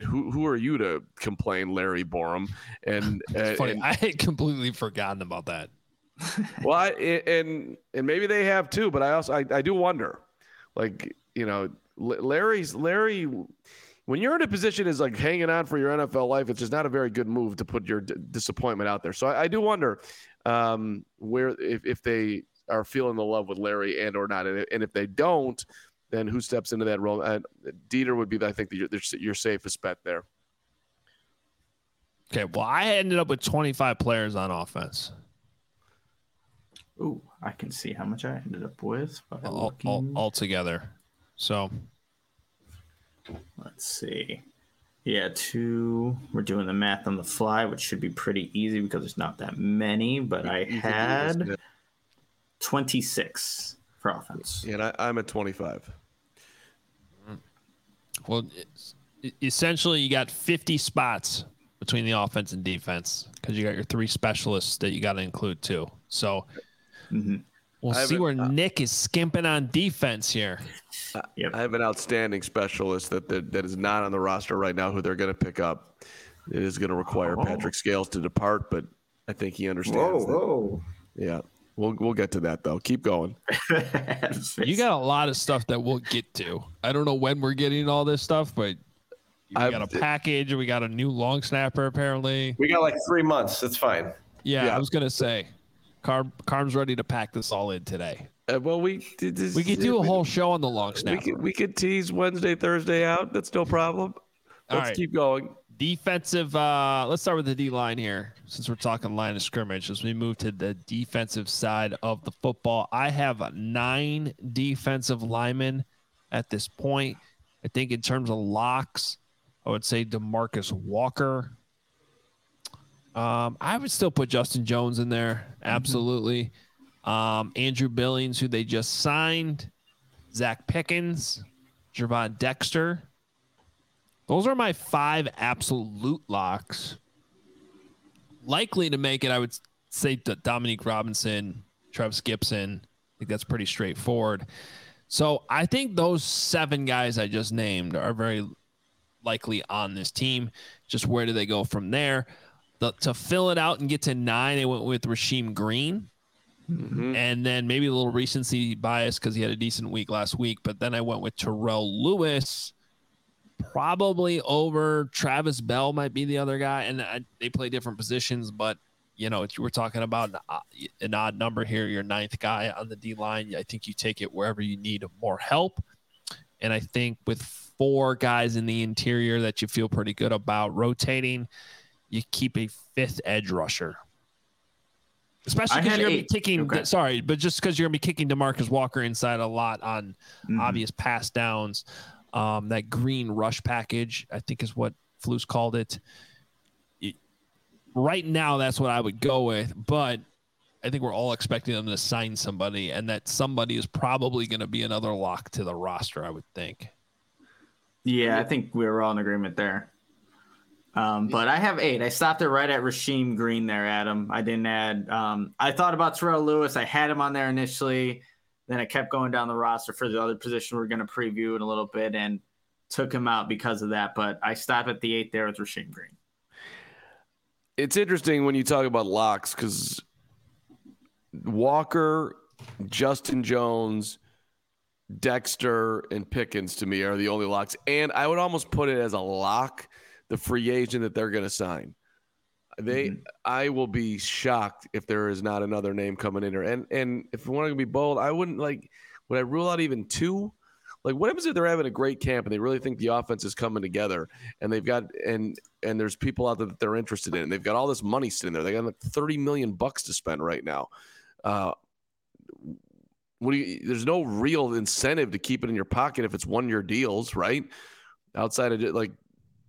who who are you to complain, Larry Borom? And, (laughs) It's and- funny. and- I had completely forgotten about that. (laughs) well, I, and and maybe they have too, but I also I, I do wonder, like you know, Larry's Larry. When you're in a position is like hanging on for your NFL life, it's just not a very good move to put your d- disappointment out there. So I, I do wonder um, where if, if they are feeling the love with Larry and or not, and if, and if they don't, then who steps into that role? And Dieter would be, I think, the, your, your safest bet there. Okay. Well, I ended up with 25 players on offense Ooh, I can see how much I ended up with. all, all, looking. all together. So Let's see. Yeah, two. We're doing the math on the fly, which should be pretty easy because there's not that many. But I You can do this, had 26 for offense. And I, I'm at 25. Well, it's- essentially, you got 50 spots between the offense and defense because you got your three specialists that you got to include too. So Mhm. We'll I see haven't- where uh, Nick is skimping on defense here. Uh, yep. I have an outstanding specialist that that, that is not on the roster right now who they're going to pick up. It is going to require Oh. Patrick Scales to depart, but I think he understands. that. whoa. Yeah, we'll we'll get to that though. Keep going. (laughs) You got a lot of stuff that we'll get to. I don't know when we're getting all this stuff, but we I've- got a package. We got a new long snapper apparently. We got like three months. That's fine. Yeah, Yeah. I was gonna say, Carm Carm's ready to pack this all in today. Uh, well, we this, We could do a whole show on the long We could, we could tease Wednesday, Thursday out. That's no problem. Let's right. keep going. Defensive. Uh, let's start with the D line here, since we're talking line of scrimmage. As we move to the defensive side of the football, I have nine defensive linemen at this point. I think in terms of locks, I would say Demarcus Walker. Um, I would still put Justin Jones in there, absolutely. Um, Andrew Billings, who they just signed, Zacch Pickens, Gervon Dexter. Those are my five absolute locks. Likely to make it, I would say that Dominique Robinson, Trevis Gipson. I think that's pretty straightforward. So I think those seven guys I just named are very likely on this team. Just where do they go from there? The, to fill it out and get to nine, they went with Rasheem Green. Mm-hmm. And then maybe a little recency bias because he had a decent week last week. But then I went with Terrell Lewis probably over Travis Bell might be the other guy, and I, they play different positions. But you know, we're talking about an, uh, an odd number here. Your ninth guy on the D line. I think you take it wherever you need more help. And I think with four guys in the interior that you feel pretty good about rotating, you keep a fifth edge rusher. Especially because you're gonna be kicking. Okay. Sorry, but just because you're gonna be kicking Demarcus Walker inside a lot on Mhm. obvious pass downs. Um, that green rush package, I think, is what Flus called it. It- Right now, that's what I would go with, but I think we're all expecting them to sign somebody, and that somebody is probably going to be another lock to the roster. I would think. Yeah, I think we were all in agreement there. Um, but I have eight. I stopped it right at Rasheem Green there, Adam. I didn't add. Um, I thought about Terrell Lewis. I had him on there initially. Then I kept going down the roster for the other position we're going to preview in a little bit and took him out because of that. But I stopped at the eight there with Rasheem Green. It's interesting when you talk about locks because Walker, Justin Jones, Dexter, and Pickens to me are the only locks. And I would almost put it as a lock the free agent that they're going to sign. They, Mhm. I will be shocked if there is not another name coming in here. And and if we want to be bold, I wouldn't like. Would I rule out even two? Like, what happens if they're having a great camp and they really think the offense is coming together and they've got and and there's people out there that they're interested in and they've got all this money sitting there. They got like thirty million bucks to spend right now. Uh, what do you, there's no real incentive to keep it in your pocket if it's one year deals, right? Outside of it, like,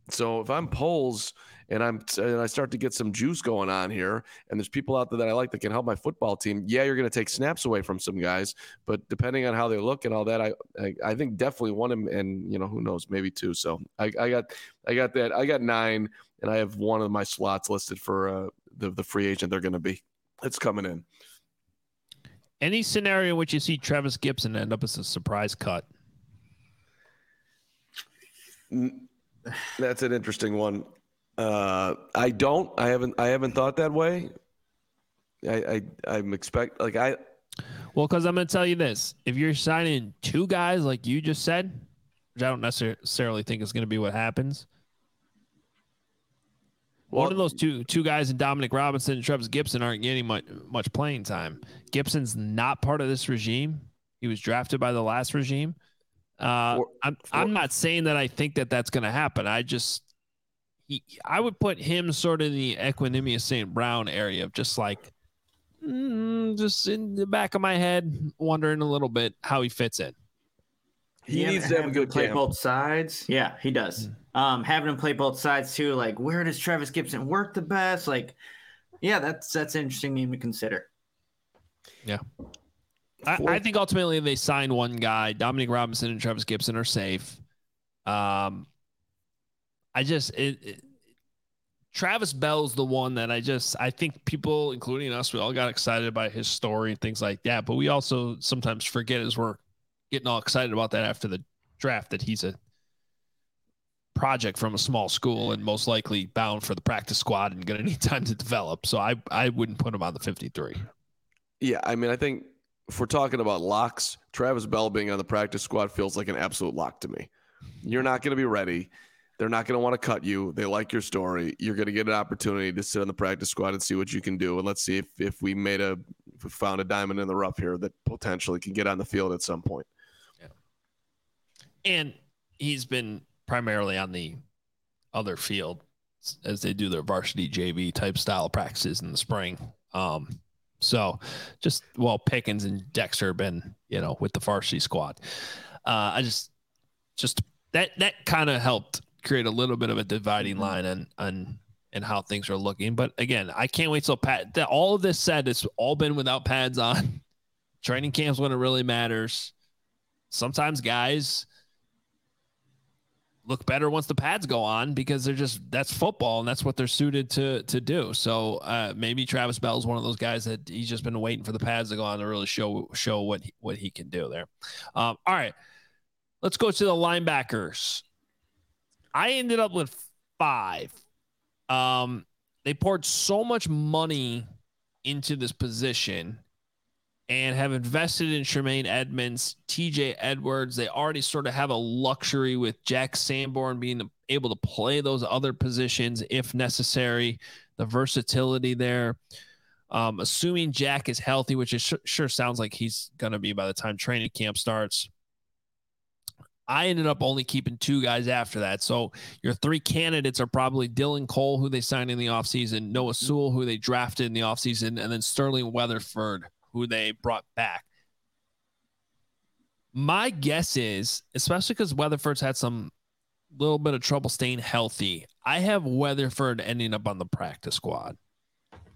so if I'm Poles and I'm and I start to get some juice going on here, and there's people out there that I like that can help my football team. Yeah, you're going to take snaps away from some guys, but depending on how they look and all that, I I, I think definitely one and, and you know who knows maybe two. So I, I got I got that I got nine, and I have one of my slots listed for uh, the the free agent they're going to be. It's coming in. Any scenario in which you see Trevis Gipson end up as a surprise cut. Mm, That's an interesting one. Uh, I don't. I haven't. I haven't thought that way. I, I I'm expect like I Well, because I'm going to tell you this: if you're signing two guys like you just said, which I don't necessarily think is going to be what happens, one of those two two guys in Dominique Robinson and Trevis Gipson aren't getting much much playing time. Gipson's not part of this regime. He was drafted by the last regime. Uh, For- I'm for- I'm not saying that I think that that's going to happen. I just he, I would put him sort of in the Equanimeous St. Brown area of just like mm, just in the back of my head, wondering a little bit how he fits in. he Yeah, needs to have a good him play camp. both sides. Yeah, he does. Um, having him play both sides too. Like, where does Trevis Gipson work the best? Like, yeah, that's that's interesting name to consider. I, I, think ultimately they signed one guy. Dominique Robinson and Trevis Gipson are safe. Um, I just it, it, Travis Bell's the one that I just I think people, including us, we all got excited by his story and things like that. But we also sometimes forget as we're getting all excited about that after the draft that he's a project from a small school and most likely bound for the practice squad and going (laughs) to need time to develop. So I I wouldn't put him on the 53. Yeah, I mean I think if we're talking about locks, Travis Bell being on the practice squad feels like an absolute lock to me. You're not going to be ready. They're not going to want to cut you. They like your story. You're going to get an opportunity to sit on the practice squad and see what you can do. And let's see if if we made a we found a diamond in the rough here that potentially can get on the field at some point. Yeah. And he's been primarily on the other field as they do their varsity JV type style practices in the spring. Um, so just well, Pickens and Dexter have been, you know, with the varsity squad. Uh, I just, just that that kind of helped create a little bit of a dividing mm-hmm. line on on and how things are looking. But again, I can't wait till Pat. That all of this said, it's all been without pads on. (laughs) Training camps when it really matters. Sometimes guys look better once the pads go on because they're just that's football and that's what they're suited to to do. So uh, maybe Travis Bell is one of those guys that he's just been waiting for the pads to go on to really show show what he, what he can do there. Um, all right, let's go to the linebackers. I ended up with five. Um, they poured so much money into this position and have invested in Tremaine Edmunds, TJ Edwards. They already sort of have a luxury with Jack Sanborn being able to play those other positions if necessary, the versatility there. Um, assuming Jack is healthy, which is sure sounds like he's going to be by the time training camp starts. I ended up only keeping two guys after that. So your three candidates are probably Dylan Cole, who they signed in the offseason, Noah Sewell, who they drafted in the offseason, and then Sterling Weatherford, who they brought back. My guess is, especially because Weatherford's had some little bit of trouble staying healthy, I have Weatherford ending up on the practice squad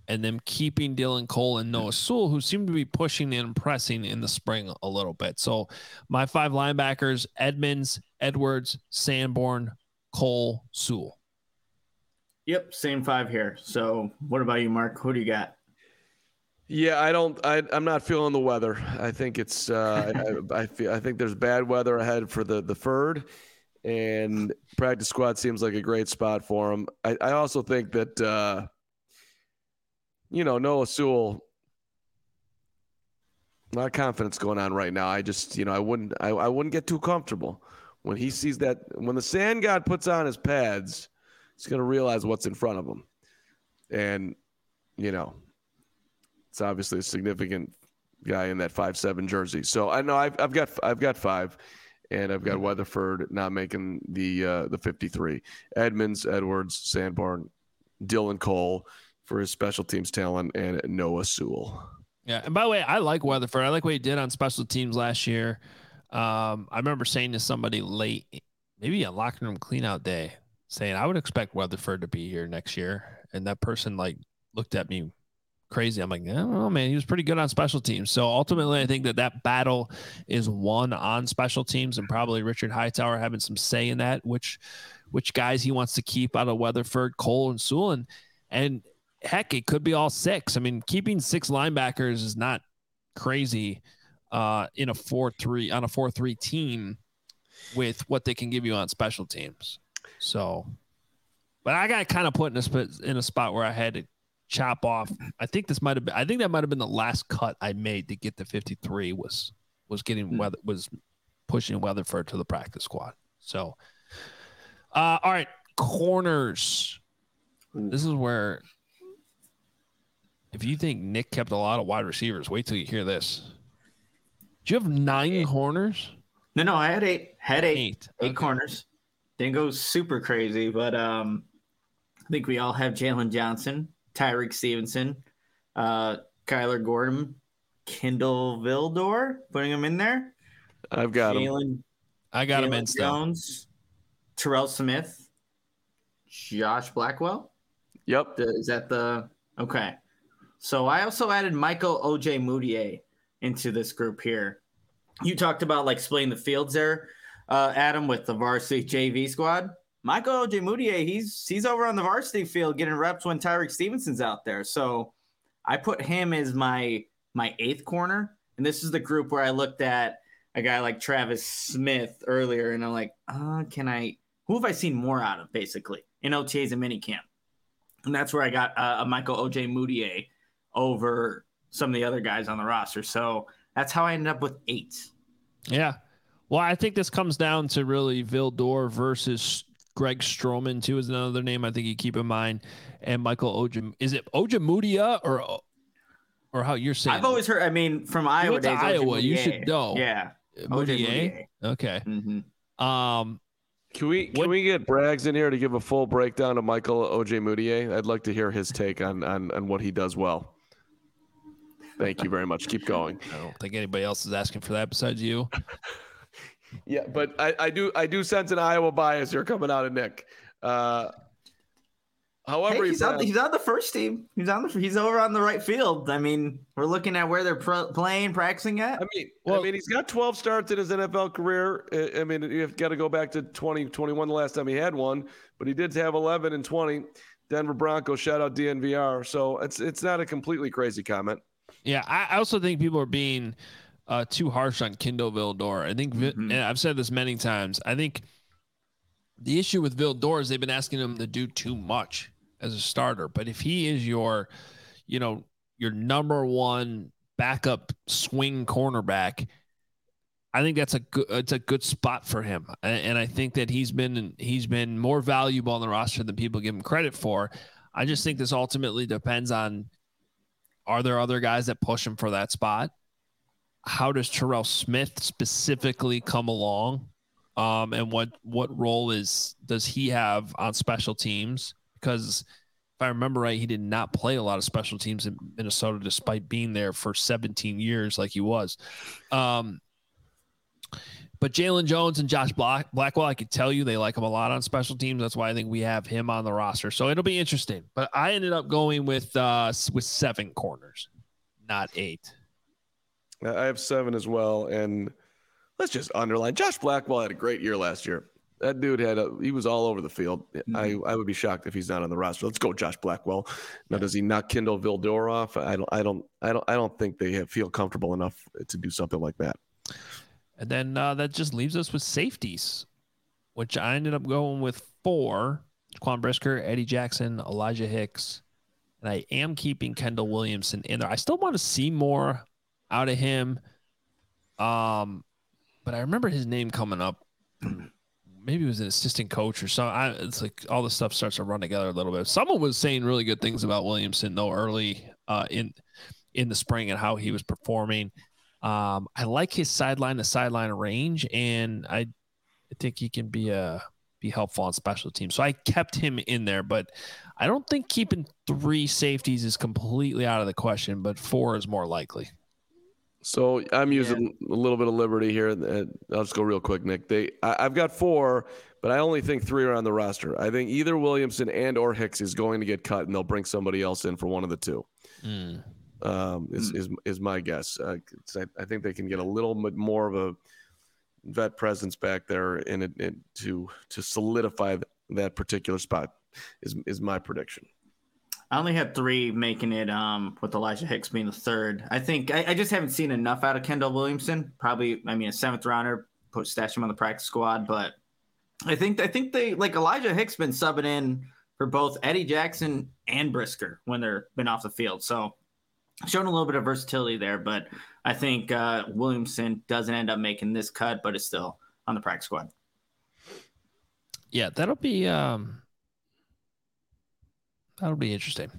and them keeping Dylan Cole and Noah Sewell, who seem to be pushing and pressing in the spring a little bit. So my five linebackers, Edmunds, Edwards, Sanborn, Cole, Sewell. Yep, same five here. So what about you, Mark? Who do you got? Yeah, I don't. I, I'm not feeling the weather. I think it's. Uh, (laughs) I, I, feel. I think there's bad weather ahead for the the Ferd, and practice squad seems like a great spot for him. I, I also think that, uh, you know, Noah Sewell. A lot of confidence going on right now. I just, you know, I wouldn't. I, I wouldn't get too comfortable when he sees that. When the sand god puts on his pads, he's going to realize what's in front of him, and you know it's obviously a significant guy in that five seven jersey. So I know I've, I've got I've got five, and I've got mm-hmm. Weatherford not making the uh, the fifty three. Edmunds, Edwards, Sanborn, Dylan Cole for his special teams talent, and Noah Sewell. Yeah, and by the way, I like Weatherford. I like what he did on special teams last year. Um, I remember saying to somebody late, maybe a locker room cleanout day, saying I would expect Weatherford to be here next year, and that person like looked at me crazy. I'm like, know, man. He was pretty good on special teams. So ultimately, I think that that battle is won on special teams, and probably Richard Hightower having some say in that, which which guys he wants to keep out of Weatherford, Cole, and Sewell, and and heck, it could be all six. I mean, keeping six linebackers is not crazy uh, in a four three on a four three team with what they can give you on special teams. So, but I got kind of put in a spot in a spot where I had to chop off. I think this might have been. I think that might have been the last cut I made to get to 53. Was was getting hmm. weather was pushing Weatherford to the practice squad. So, uh, all right, corners. This is where, if you think Nick kept a lot of wide receivers, wait till you hear this. Do you have nine eight. corners? No, no, I had eight. Had eight. Eight, eight okay. corners. Didn't go super crazy, but um, I think we all have Jaylon Johnson, Tyrique Stevenson, uh, Kyler Gordon, Kindle Vildor, putting him in there. I've got Jaylen, him. I got Jaylen him in Jones, Terrell Smith, Josh Blackwell. Yep. The, is that the okay? So I also added Michael Ojemudia. into this group here. You talked about like splitting the fields there, uh, Adam, with the varsity JV squad. Michael Ojemudia, he's he's over on the varsity field getting reps when Tyrique Stevenson's out there. So I put him as my my eighth corner, and this is the group where I looked at a guy like Travis Smith earlier, and I'm like, uh, can I? Who have I seen more out of, basically, in OTAs and minicamp? And that's where I got uh, a Michael Ojemudia over some of the other guys on the roster. So that's how I ended up with eight. Yeah. Well, I think this comes down to really Vildor versus Greg Stroman too is another name I think you keep in mind, and Michael Ojem. Is it Ojemudia or or how you're saying? I've always heard. I mean, from Iowa days, Iowa, you should know. Yeah, Mudiay. Okay. Mm-hmm. Um, can we can what, we get Braggs in here to give a full breakdown of Michael Ojemudia? I'd like to hear his take on on on what he does well. Thank you very much. Keep going. I don't think anybody else is asking for that besides you. (laughs) yeah, but I, I do I do sense an Iowa bias here coming out of Nick. Uh, however, hey, he's, on, he's on the first team. He's on the he's over on the right field. I mean, we're looking at where they're pro- playing, practicing at. I mean, well, I mean, he's got 12 starts in his NFL career. I mean, you've got to go back to 2021, the last time he had one, but he did have 11 and 20. Denver Broncos, shout out DNVR. So it's it's not a completely crazy comment. Yeah, I also think people are being uh, too harsh on Kindle Vildor. I think, mm-hmm. and I've said this many times. I think the issue with Vildor is they've been asking him to do too much as a starter. But if he is your, you know, your number one backup swing cornerback, I think that's a good it's a good spot for him, and I think that he's been he's been more valuable on the roster than people give him credit for. I just think this ultimately depends on are there other guys that push him for that spot? How does Terrell Smith specifically come along? Um, and what what role is does he have on special teams? Because if I remember right, he did not play a lot of special teams in Minnesota, despite being there for 17 years, like he was. Um, but Jaylon Jones and Josh Black, Blackwell, I could tell you they like him a lot on special teams. That's why I think we have him on the roster. So it'll be interesting. But I ended up going with uh, with seven corners, not eight. I have seven as well, and let's just underline Josh Blackwell had a great year last year. That dude had a he was all over the field. Mm-hmm. I, I would be shocked if he's not on the roster. Let's go, Josh Blackwell. Now, does he not Kindle Vildor off? I don't I don't I don't I don't think they have, feel comfortable enough to do something like that. And then uh, that just leaves us with safeties, which I ended up going with four Quan Brisker, Eddie Jackson, Elijah Hicks. And I am keeping Kendall Williamson in there. I still want to see more out of him. Um, but I remember his name coming up. (clears throat) Maybe it was an assistant coach or something. I, it's like all the stuff starts to run together a little bit. Someone was saying really good things about Williamson though early uh, in in the spring and how he was performing. Um, I like his sideline to sideline range, and I, I think he can be a uh, be helpful on special teams. So I kept him in there, but I don't think keeping three safeties is completely out of the question. But four is more likely. So I'm using yeah. a little bit of liberty here. I'll just go real quick, Nick. They, I, have got four, but I only think three are on the roster. I think either Williamson and or Hicks is going to get cut, and they'll bring somebody else in for one of the two. Mm um, is, mm. is is my guess. Uh, I, I, think they can get a little bit more of a vet presence back there in, to to solidify that particular spot. Is is my prediction. I only have three making it um, with Elijah Hicks being the third. I think I, I, just haven't seen enough out of Kendall Williamson. Probably, I mean, a seventh rounder, put stash him on the practice squad, but I think I think they like Elijah Hicks been subbing in for both Eddie Jackson and Brisker when they're been off the field. So shown a little bit of versatility there, but I think uh, Williamson doesn't end up making this cut, but is still on the practice squad. Yeah, that'll be um, that'll be interesting.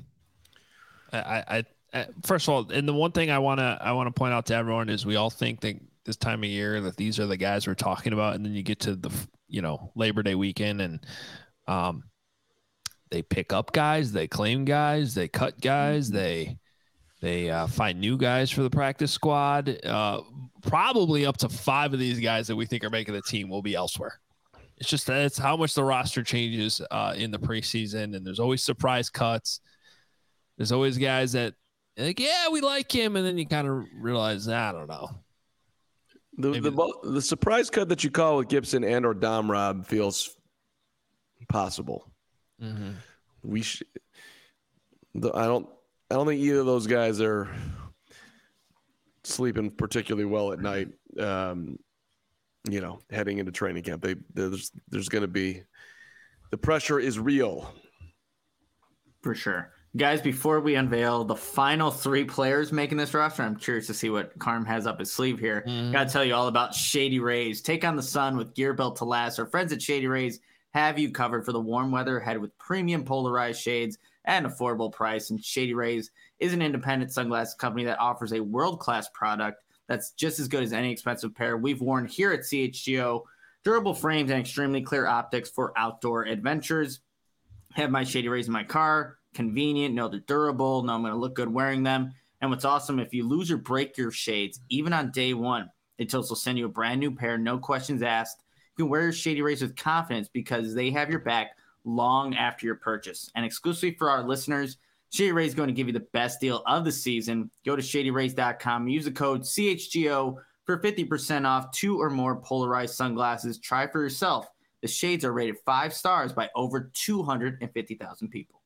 I, I, I first of all, and the one thing I wanna I wanna point out to everyone is we all think that this time of year that these are the guys we're talking about, and then you get to the you know Labor Day weekend and um, they pick up guys, they claim guys, they cut guys, mm-hmm. they they uh, find new guys for the practice squad. Uh, probably up to five of these guys that we think are making the team will be elsewhere. It's just it's how much the roster changes uh, in the preseason, and there's always surprise cuts. There's always guys that like, yeah, we like him, and then you kind of realize, I don't know. The the, the surprise cut that you call with Gipson and or Dom Rob feels possible. Mm-hmm. We should. I don't. I don't think either of those guys are sleeping particularly well at night. Um, you know, heading into training camp, they there's there's going to be the pressure is real. For sure. Guys, before we unveil the final three players making this roster, I'm curious to see what Carm has up his sleeve here. Mhm. Got to tell you all about Shady Rays. Take on the sun with gear built to last. Our friends at Shady Rays have you covered for the warm weather, headed with premium polarized shades at an affordable price. And Shady Rays is an independent sunglasses company that offers a world class product that's just as good as any expensive pair we've worn here at CHGO. Durable frames and extremely clear optics for outdoor adventures. Have my Shady Rays in my car. Convenient, know they're durable, know I'm going to look good wearing them. And what's awesome, if you lose or break your shades, even on day one, Intuos will send you a brand new pair, no questions asked. You can wear your Shady Rays with confidence because they have your back long after your purchase. And exclusively for our listeners, Shady Rays is going to give you the best deal of the season. Go to shadyrays.com, use the code CHGO for 50% off two or more polarized sunglasses. Try for yourself. The shades are rated five stars by over 250,000 people.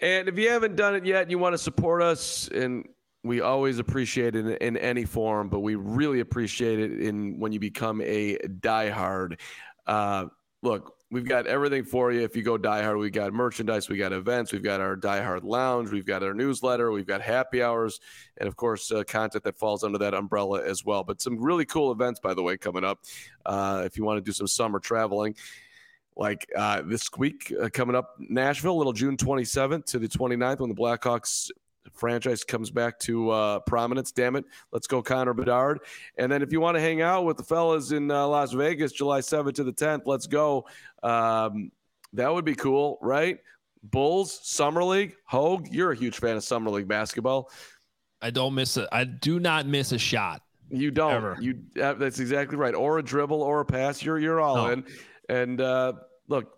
And if you haven't done it yet, you want to support us, and we always appreciate it in, in any form, but we really appreciate it in when you become a diehard. Uh, look, we've got everything for you. If you go diehard, we got merchandise, we got events, we've got our diehard lounge, we've got our newsletter, we've got happy hours, and of course, uh, content that falls under that umbrella as well. But some really cool events, by the way, coming up. Uh, if you want to do some summer traveling like uh, this week uh, coming up nashville little june 27th to the 29th when the blackhawks franchise comes back to uh, prominence damn it. Let's go connor bedard. And then if you want to hang out with the fellas in uh, las vegas july 7th to the 10th let's go. Um, that would be cool right? Bulls summer league Hoge you're a huge fan of summer league basketball. I don't miss it. I do not miss a shot. you don't. Ever. you that's exactly right. Or a dribble or a pass you're you're all No. in. And uh look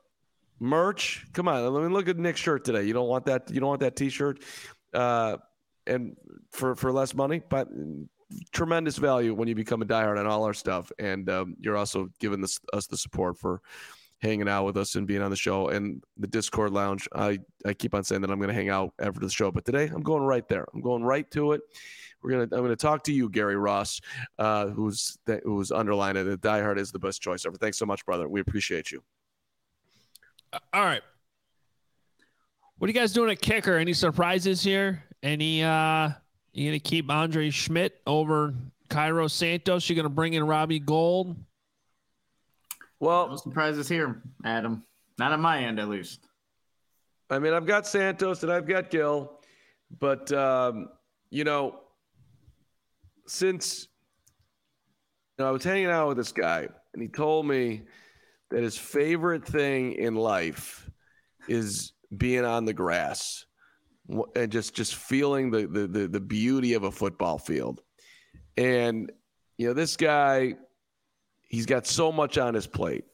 merch come on. Let me look at nick's shirt today. You don't want that you don't want that t-shirt uh and for for less money but tremendous value when you become a diehard on all our stuff. And um, you're also giving this, us the support for hanging out with us and being on the show and the discord lounge. I i keep on saying that i'm going to hang out after the show but today i'm going right there. I'm going right to it. We're gonna i'm gonna talk to you gary ross uh who's that who's underlined it. That diehard is the best choice ever. Thanks so much brother. We appreciate you. Uh, All right. What are you guys doing at kicker? Any surprises here? Any uh you gonna keep Andre Szmyt over Cairo Santos? You gonna bring in Robbie Gould? Well No well surprises here, Adam. Not on my end, at least. I mean, I've got Santos and I've got Gill, but um, you know, since you know, I was hanging out with this guy, and he told me that his favorite thing in life is being on the grass and just just feeling the the the, the beauty of a football field. And you know, this guy, he's got so much on his plate.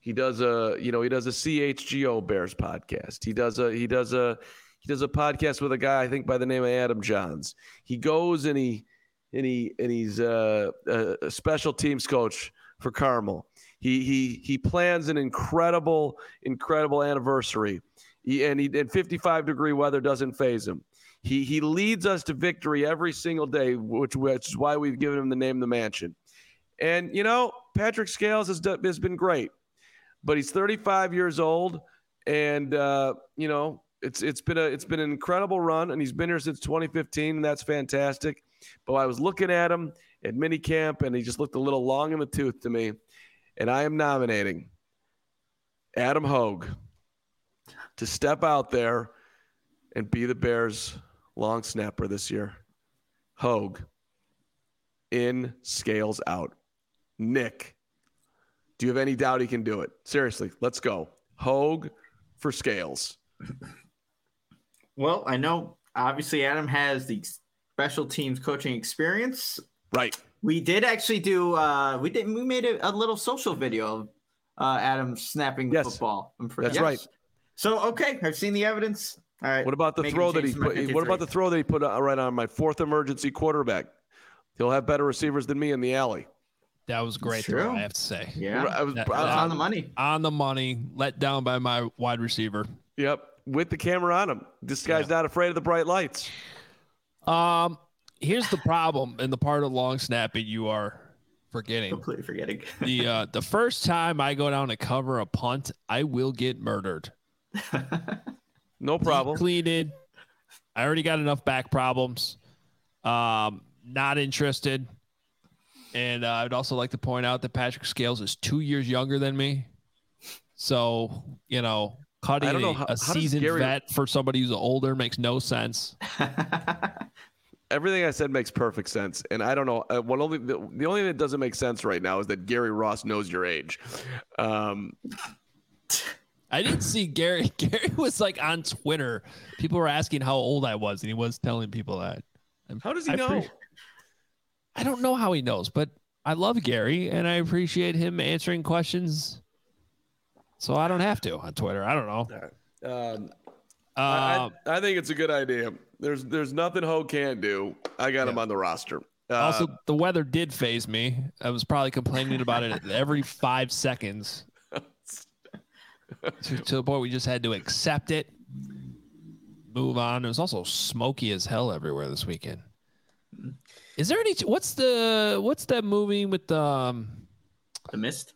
He does a, you know, he does a CHGO Bears podcast. He does a, he does a, he does a podcast with a guy I think by the name of Adam Jahns. He goes and he, and he, and he's a, a special teams coach for Carmel. He he he plans an incredible, incredible anniversary. He, and he and 55 degree weather doesn't phase him. He he leads us to victory every single day, which which is why we've given him the name the Mansion. And you know, Patrick Scales has has been great but he's 35 years old, and uh, you know it's it's been a it's been an incredible run, and he's been here since 2015, and that's fantastic. But I was looking at him at minicamp, and he just looked a little long in the tooth to me, and I am nominating Adam Hoge to step out there and be the Bears' long snapper this year. Hoge in, scales out. Nick. Do you have any doubt he can do it? Seriously, let's go. Hoge for scales. Well, I know obviously Adam has the special teams coaching experience. Right. We did actually do uh we did we made a, a little social video of uh Adam snapping the Yes. football. I'm That's right. So okay, I've seen the evidence. All right. What about the Making throw that he changes to my put? What 53. about the throw that he put uh, right on my fourth emergency quarterback? He'll have better receivers than me in the alley. That was great True. throw, I have to say. Yeah. I was, That- I was That's on the money. On the money, let down by my wide receiver. Yep, with the camera on him. This guy's not afraid of the bright lights. Um, here's the problem in the part of long snapping you are forgetting. Completely forgetting. (laughs) The uh the first time I go down to cover a punt, I will get murdered. (laughs) No problem. Cleated. I already got enough back problems. Um, not interested. And uh, I'd also like to point out that Patrick Scales is two years younger than me. So, you know, cutting I don't know a, how- a how seasoned Gary- vet for somebody who's older makes no sense. (laughs) Everything I said makes perfect sense, and I don't know. Uh, what only the, the only thing that doesn't make sense right now is that Gary Ross knows your age. Um, (laughs) I didn't see Gary. (laughs) Gary was like on Twitter. People were asking how old I was, and he was telling people that. how does he I know? appreciate- I don't know how he knows, but I love Gary and I appreciate him answering questions. So I don't have to on Twitter. I don't know. Um, Uh, I, I, think it's a good idea. There's there's nothing Ho can't do. I got him on the roster. Uh, also, the weather did phase me. I was probably complaining about it every five seconds to, to the point we just had to accept it, move on. It was also smoky as hell everywhere this weekend. Is there any? What's the what's that movie with the um, the mist.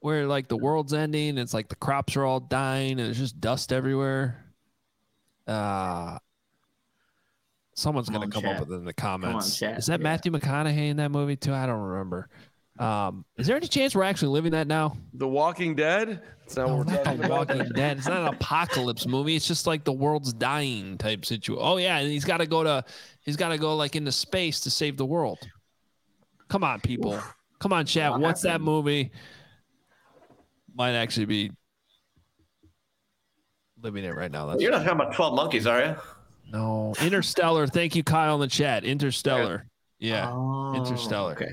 where like the world's ending? And it's like the crops are all dying and there's just dust everywhere. Uh someone's Come gonna on, come chat. up with it in the comments. chat. Is that Yeah. Matthew McConaughey in that movie too? I don't remember. Um, is there any chance we're actually living that now? The Walking Dead. That's not No, what we're not talking The about. Walking Dead. It's not an apocalypse movie. It's just like the world's dying type situation. Oh yeah, and he's got to go to, he's got to go like into space to save the world. Come on, people. Come on, chat. What What's that movie? Might actually be living it right now. That's You're not talking about 12 monkeys, are you? no Interstellar. Thank you, Kyle, in the chat. Interstellar. Yeah. Oh, Interstellar. Okay.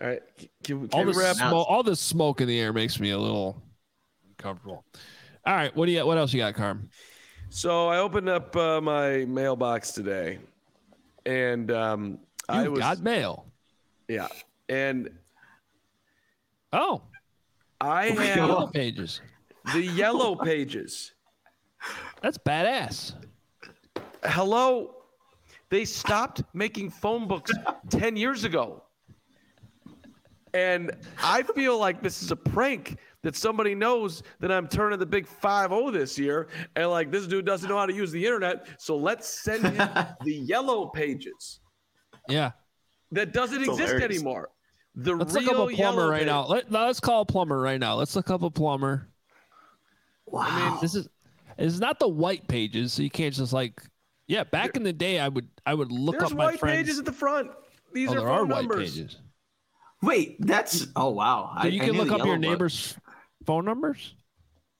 All right, can, can all we the wrap? smoke, all the smoke in the air makes me a little uncomfortable. All right, what do you? What else you got, Carm? So I opened up uh, my mailbox today, and um, I was got mail. yeah, and Oh, I my have yellow pages. the yellow pages. That's badass. Hello, they stopped making phone books ten years ago, and I feel like this is a prank that somebody knows that I'm turning the big five zero this year, and like this dude doesn't know how to use the internet, so let's send him (laughs) the yellow pages. Yeah. That doesn't It's exist hilarious. anymore. The Let's real look up a plumber right page- now. Let, let's call a plumber right now. Let's look up a plumber. Wow. This is it's not the white pages, so you can't just like yeah. Back in the day, I would I would look up my white friends. pages at the front. These oh, are there phone are white numbers. pages. Wait, that's oh wow. So I- you can knew look up your neighbors' phone numbers.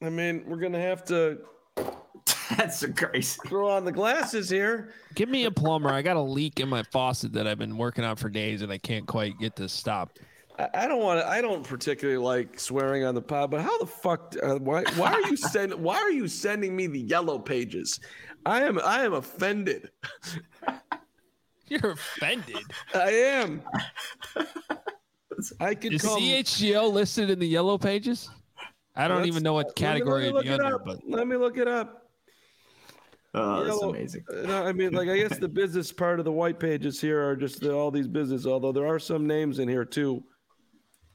I mean, we're gonna have to (laughs) That's so crazy. throw on the glasses here. Give me a plumber. I got a leak in my faucet that I've been working on for days, and I can't quite get to stop. I, I don't want to. I don't particularly like swearing on the pod, but how the fuck? Uh, why? Why are you (laughs) send? Why are you sending me the yellow pages? I am. I am offended. (laughs) You're offended. I am. I could Is come. CHGO listed in the yellow pages? I don't Let's- even know what category let it'd me be look it under, up. but Let me look it up. Oh, that's Yellow- amazing. Uh, No, I mean, like, I guess the (laughs) business part of the white pages here are just the, all these business, although there are some names in here too.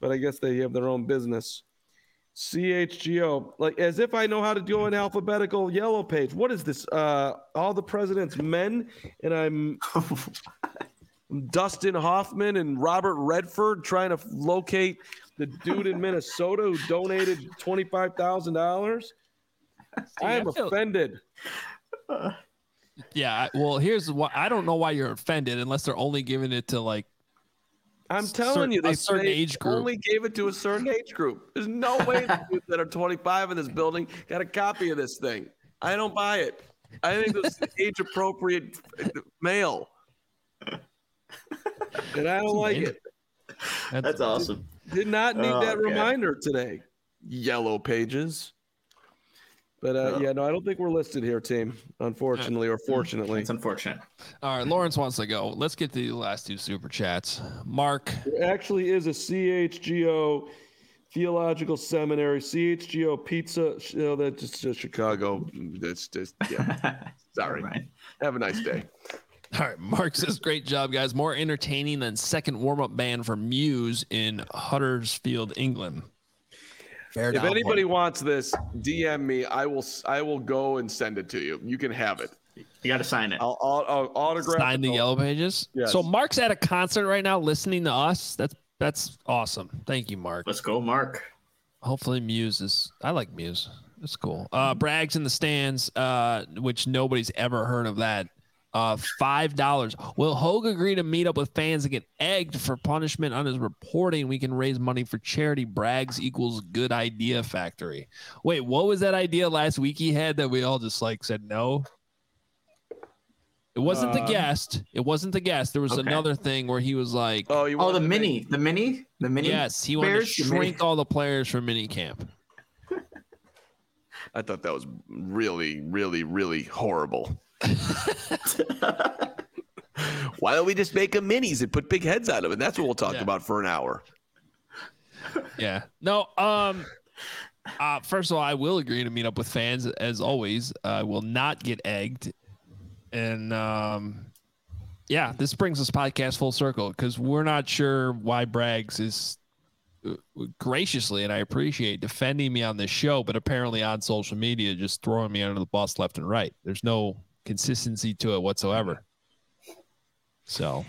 But I guess they have their own business. CHGO, like as if I know how to do an alphabetical yellow page. What is this? Uh, all the president's men, and I'm (laughs) Dustin Hoffman and Robert Redford trying to locate the dude in (laughs) Minnesota who donated twenty five thousand dollars. I am offended. yeah. Well, here's what I don't know why you're offended unless they're only giving it to like I'm cer- telling you, a they certain they age group. only gave it to a certain age group. There's no (laughs) way the dudes that are 25 in this building got a copy of this thing. I don't buy it. I think this is age appropriate uh, mail, (laughs) and I don't like it. That's awesome. Did not need Oh, that okay. reminder today. Yellow pages. But uh, yeah, no, I don't think we're listed here, team. Unfortunately, or fortunately, It's unfortunate. All right, Lawrence wants to go. Let's get to the last two super chats. Mark, there actually is a CHGO Theological Seminary, CHGO Pizza. You know, that's just, just Chicago. That's just yeah. (laughs) Sorry. Right. Have a nice day. All right, Mark says, "Great job, guys. More entertaining than second warm-up band for Muse in Huddersfield, England." Fair If anybody Mark. wants this, DM me. I will. I will go and send it to you. You can have it. You got to sign it. I'll, I'll, I'll autograph. sign it. the yellow pages. Yes. So Mark's at a concert right now, listening to us. That's that's awesome. Thank you, Mark. Let's go, Mark. Hopefully, Muse is. I like Muse. It's cool. Uh, Bragg's in the stands, uh, which nobody's ever heard of that. Uh, five dollars. Will Hoge agree to meet up with fans and get egged for punishment on his reporting? We can raise money for charity. Brags equals good idea factory. Wait, what was that idea last week he had that we all just like said no? It wasn't the Uh, guest. It wasn't the guest. There was Okay. another thing where he was like, Oh, you Oh, want the to make- mini, the mini, the mini. yes, he wanted Bears? to The shrink all the players for mini camp. (laughs) I thought that was really, really, really horrible. (laughs) Why don't we just make them minis and put big heads on them? And that's what we'll talk Yeah. about for an hour. Yeah. No. Um. Uh, first of all, I will agree to meet up with fans as always. I will not get egged, and um, yeah, this brings this podcast full circle because we're not sure why Braggs is uh, graciously, and I appreciate defending me on this show, but apparently on social media, just throwing me under the bus left and right. There's no consistency to it whatsoever. So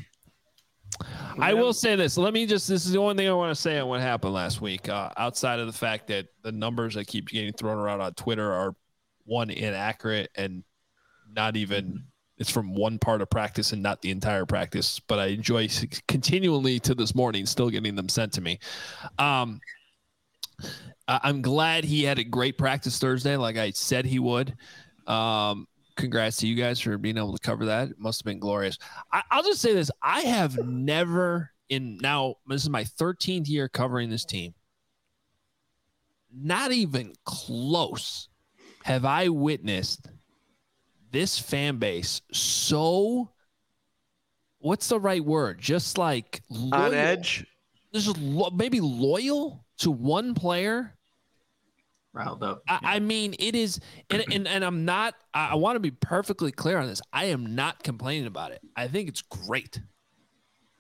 I will say this. Let me just, this is the only thing I want to say on what happened last week, uh, outside of the fact that the numbers that keep getting thrown around on Twitter are one inaccurate and not even, it's from one part of practice and not the entire practice. But I enjoy continually to this morning still getting them sent to me. Um, I'm glad he had a great practice Thursday, like I said he would. Um, congrats to you guys for being able to cover that. It must have been glorious. I, I'll just say this: I have never in now. This is my 13th year covering this team. Not even close have I witnessed this fan base so. What's the right word? Just like On loyal- edge. Just lo- maybe loyal to one player. Riled up. I, I mean, it is, and, (clears throat) and, and I'm not, I, I want to be perfectly clear on this. I am not complaining about it. I think it's great.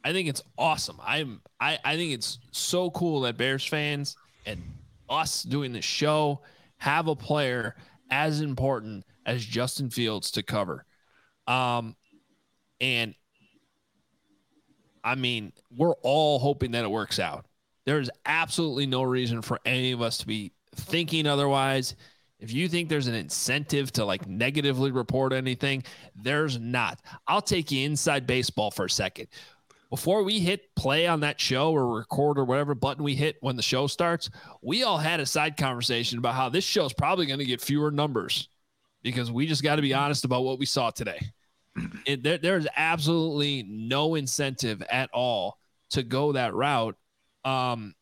I think it's awesome. I'm, I, I think it's so cool that Bears fans and us doing this show have a player as important as Justin Fields to cover. Um, and I mean, we're all hoping that it works out. There's absolutely no reason for any of us to be thinking otherwise. If you think there's an incentive to like negatively report anything, there's not. I'll take you inside baseball for a second. Before we hit play on that show or record or whatever button we hit when the show starts, we all had a side conversation about how this show is probably going to get fewer numbers because we just got to be honest about what we saw today. It, there, there's absolutely no incentive at all to go that route. Um,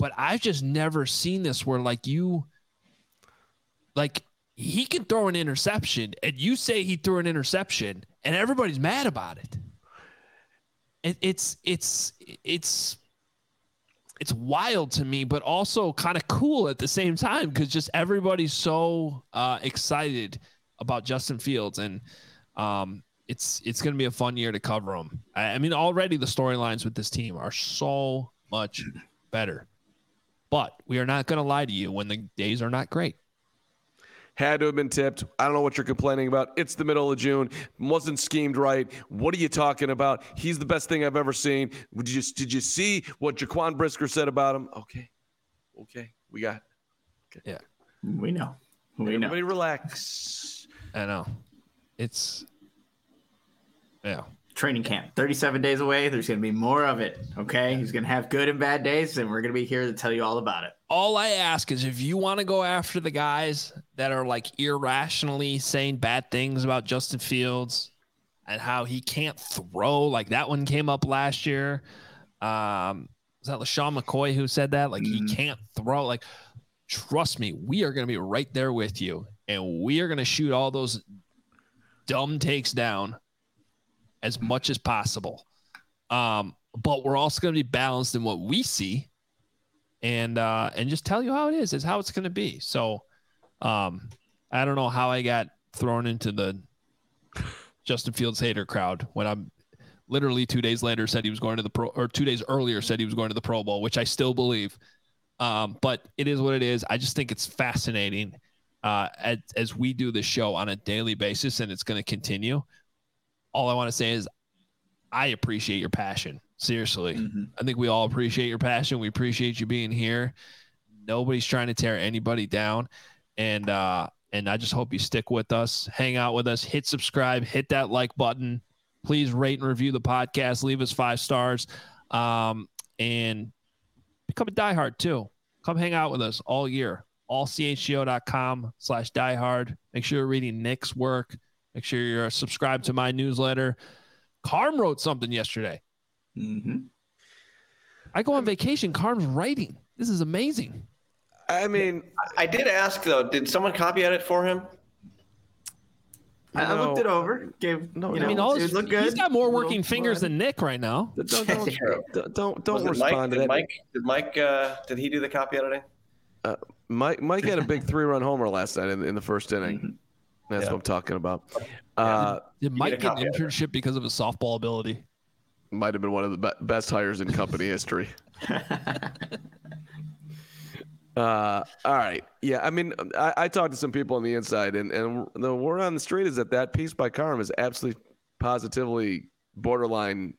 but I've just never seen this where like you, like he can throw an interception and you say he threw an interception and everybody's mad about it. it it's it's it's it's wild to me, but also kind of cool at the same time because just everybody's so uh, excited about Justin Fields and um, it's it's going to be a fun year to cover them. I, I mean, already the storylines with this team are so much better, but we are not going to lie to you when the days are not great. Had to have been tipped. I don't know what you're complaining about. It's the middle of June. Wasn't schemed right. What are you talking about? He's the best thing I've ever seen. Did you, did you see what Jaquan Brisker said about him? Okay. Okay. We got Yeah, We know. We know. everybody relax. I know, it's yeah. Training camp, 37 days away. There's going to be more of it. Okay. He's going to have good and bad days, and we're going to be here to tell you all about it. all I ask is if you want to go after the guys that are like irrationally saying bad things about Justin Fields and how he can't throw, like that one came up last year. Um, was that LeSean McCoy who said that? Like he Mhm. can't throw. Like, trust me, we are going to be right there with you. and we are going to shoot all those dumb takes down as much as possible. Um, but we're also going to be balanced in what we see and uh and just tell you how it is is how it's going to be. So um i don't know how i got thrown into the justin fields hater crowd when i'm literally two days later said he was going to the pro or two days earlier said he was going to the pro bowl which i still believe. Um but it is what it is. I just think it's fascinating uh as, as we do the show on a daily basis and it's going to continue all i want to say is i appreciate your passion Seriously. Mm-hmm. I think we all appreciate your passion. We appreciate you being here. Nobody's trying to tear anybody down. And uh and I just hope you stick with us, hang out with us, hit subscribe, hit that like button. Please rate and review the podcast, leave us five stars. Um, and become a diehard too. Come hang out with us all year. Allchgo.com slash diehard. Make sure you're reading Nick's work. Make sure you're subscribed to my newsletter. Carm wrote something yesterday. Mm-hmm. I go on vacation. Carm's writing. This is amazing. I mean, I did ask though. Did someone copy edit for him? I, I looked it over. Gave no. You know, I mean, all his, look good. He's got more working fingers than Nick right now. Don't don't don't, don't respond Mike, to that. Mike, did Mike? Uh, did he do the copy editing? Uh, Mike Mike had a big three run homer last night in, in the first inning. That's yeah. what I'm talking about. Uh, did Mike get an internship because of his softball ability? might have been one of the be- best hires in company history. (laughs) Uh, all right. Yeah. I mean, I, I, talked to some people on the inside, and, and the word on the street is that that piece by Carm is absolutely positively borderline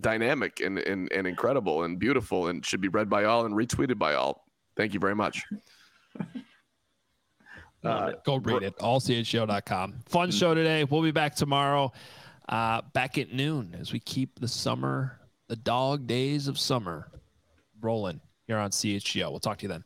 dynamic and, and, and incredible and beautiful and should be read by all and retweeted by all. Thank you very much. (laughs) Uh, Go read it. Allchgo.com. Fun show today. We'll be back tomorrow uh, back at noon as we keep the summer, the dog days of summer rolling here on CHGO. We'll talk to you then.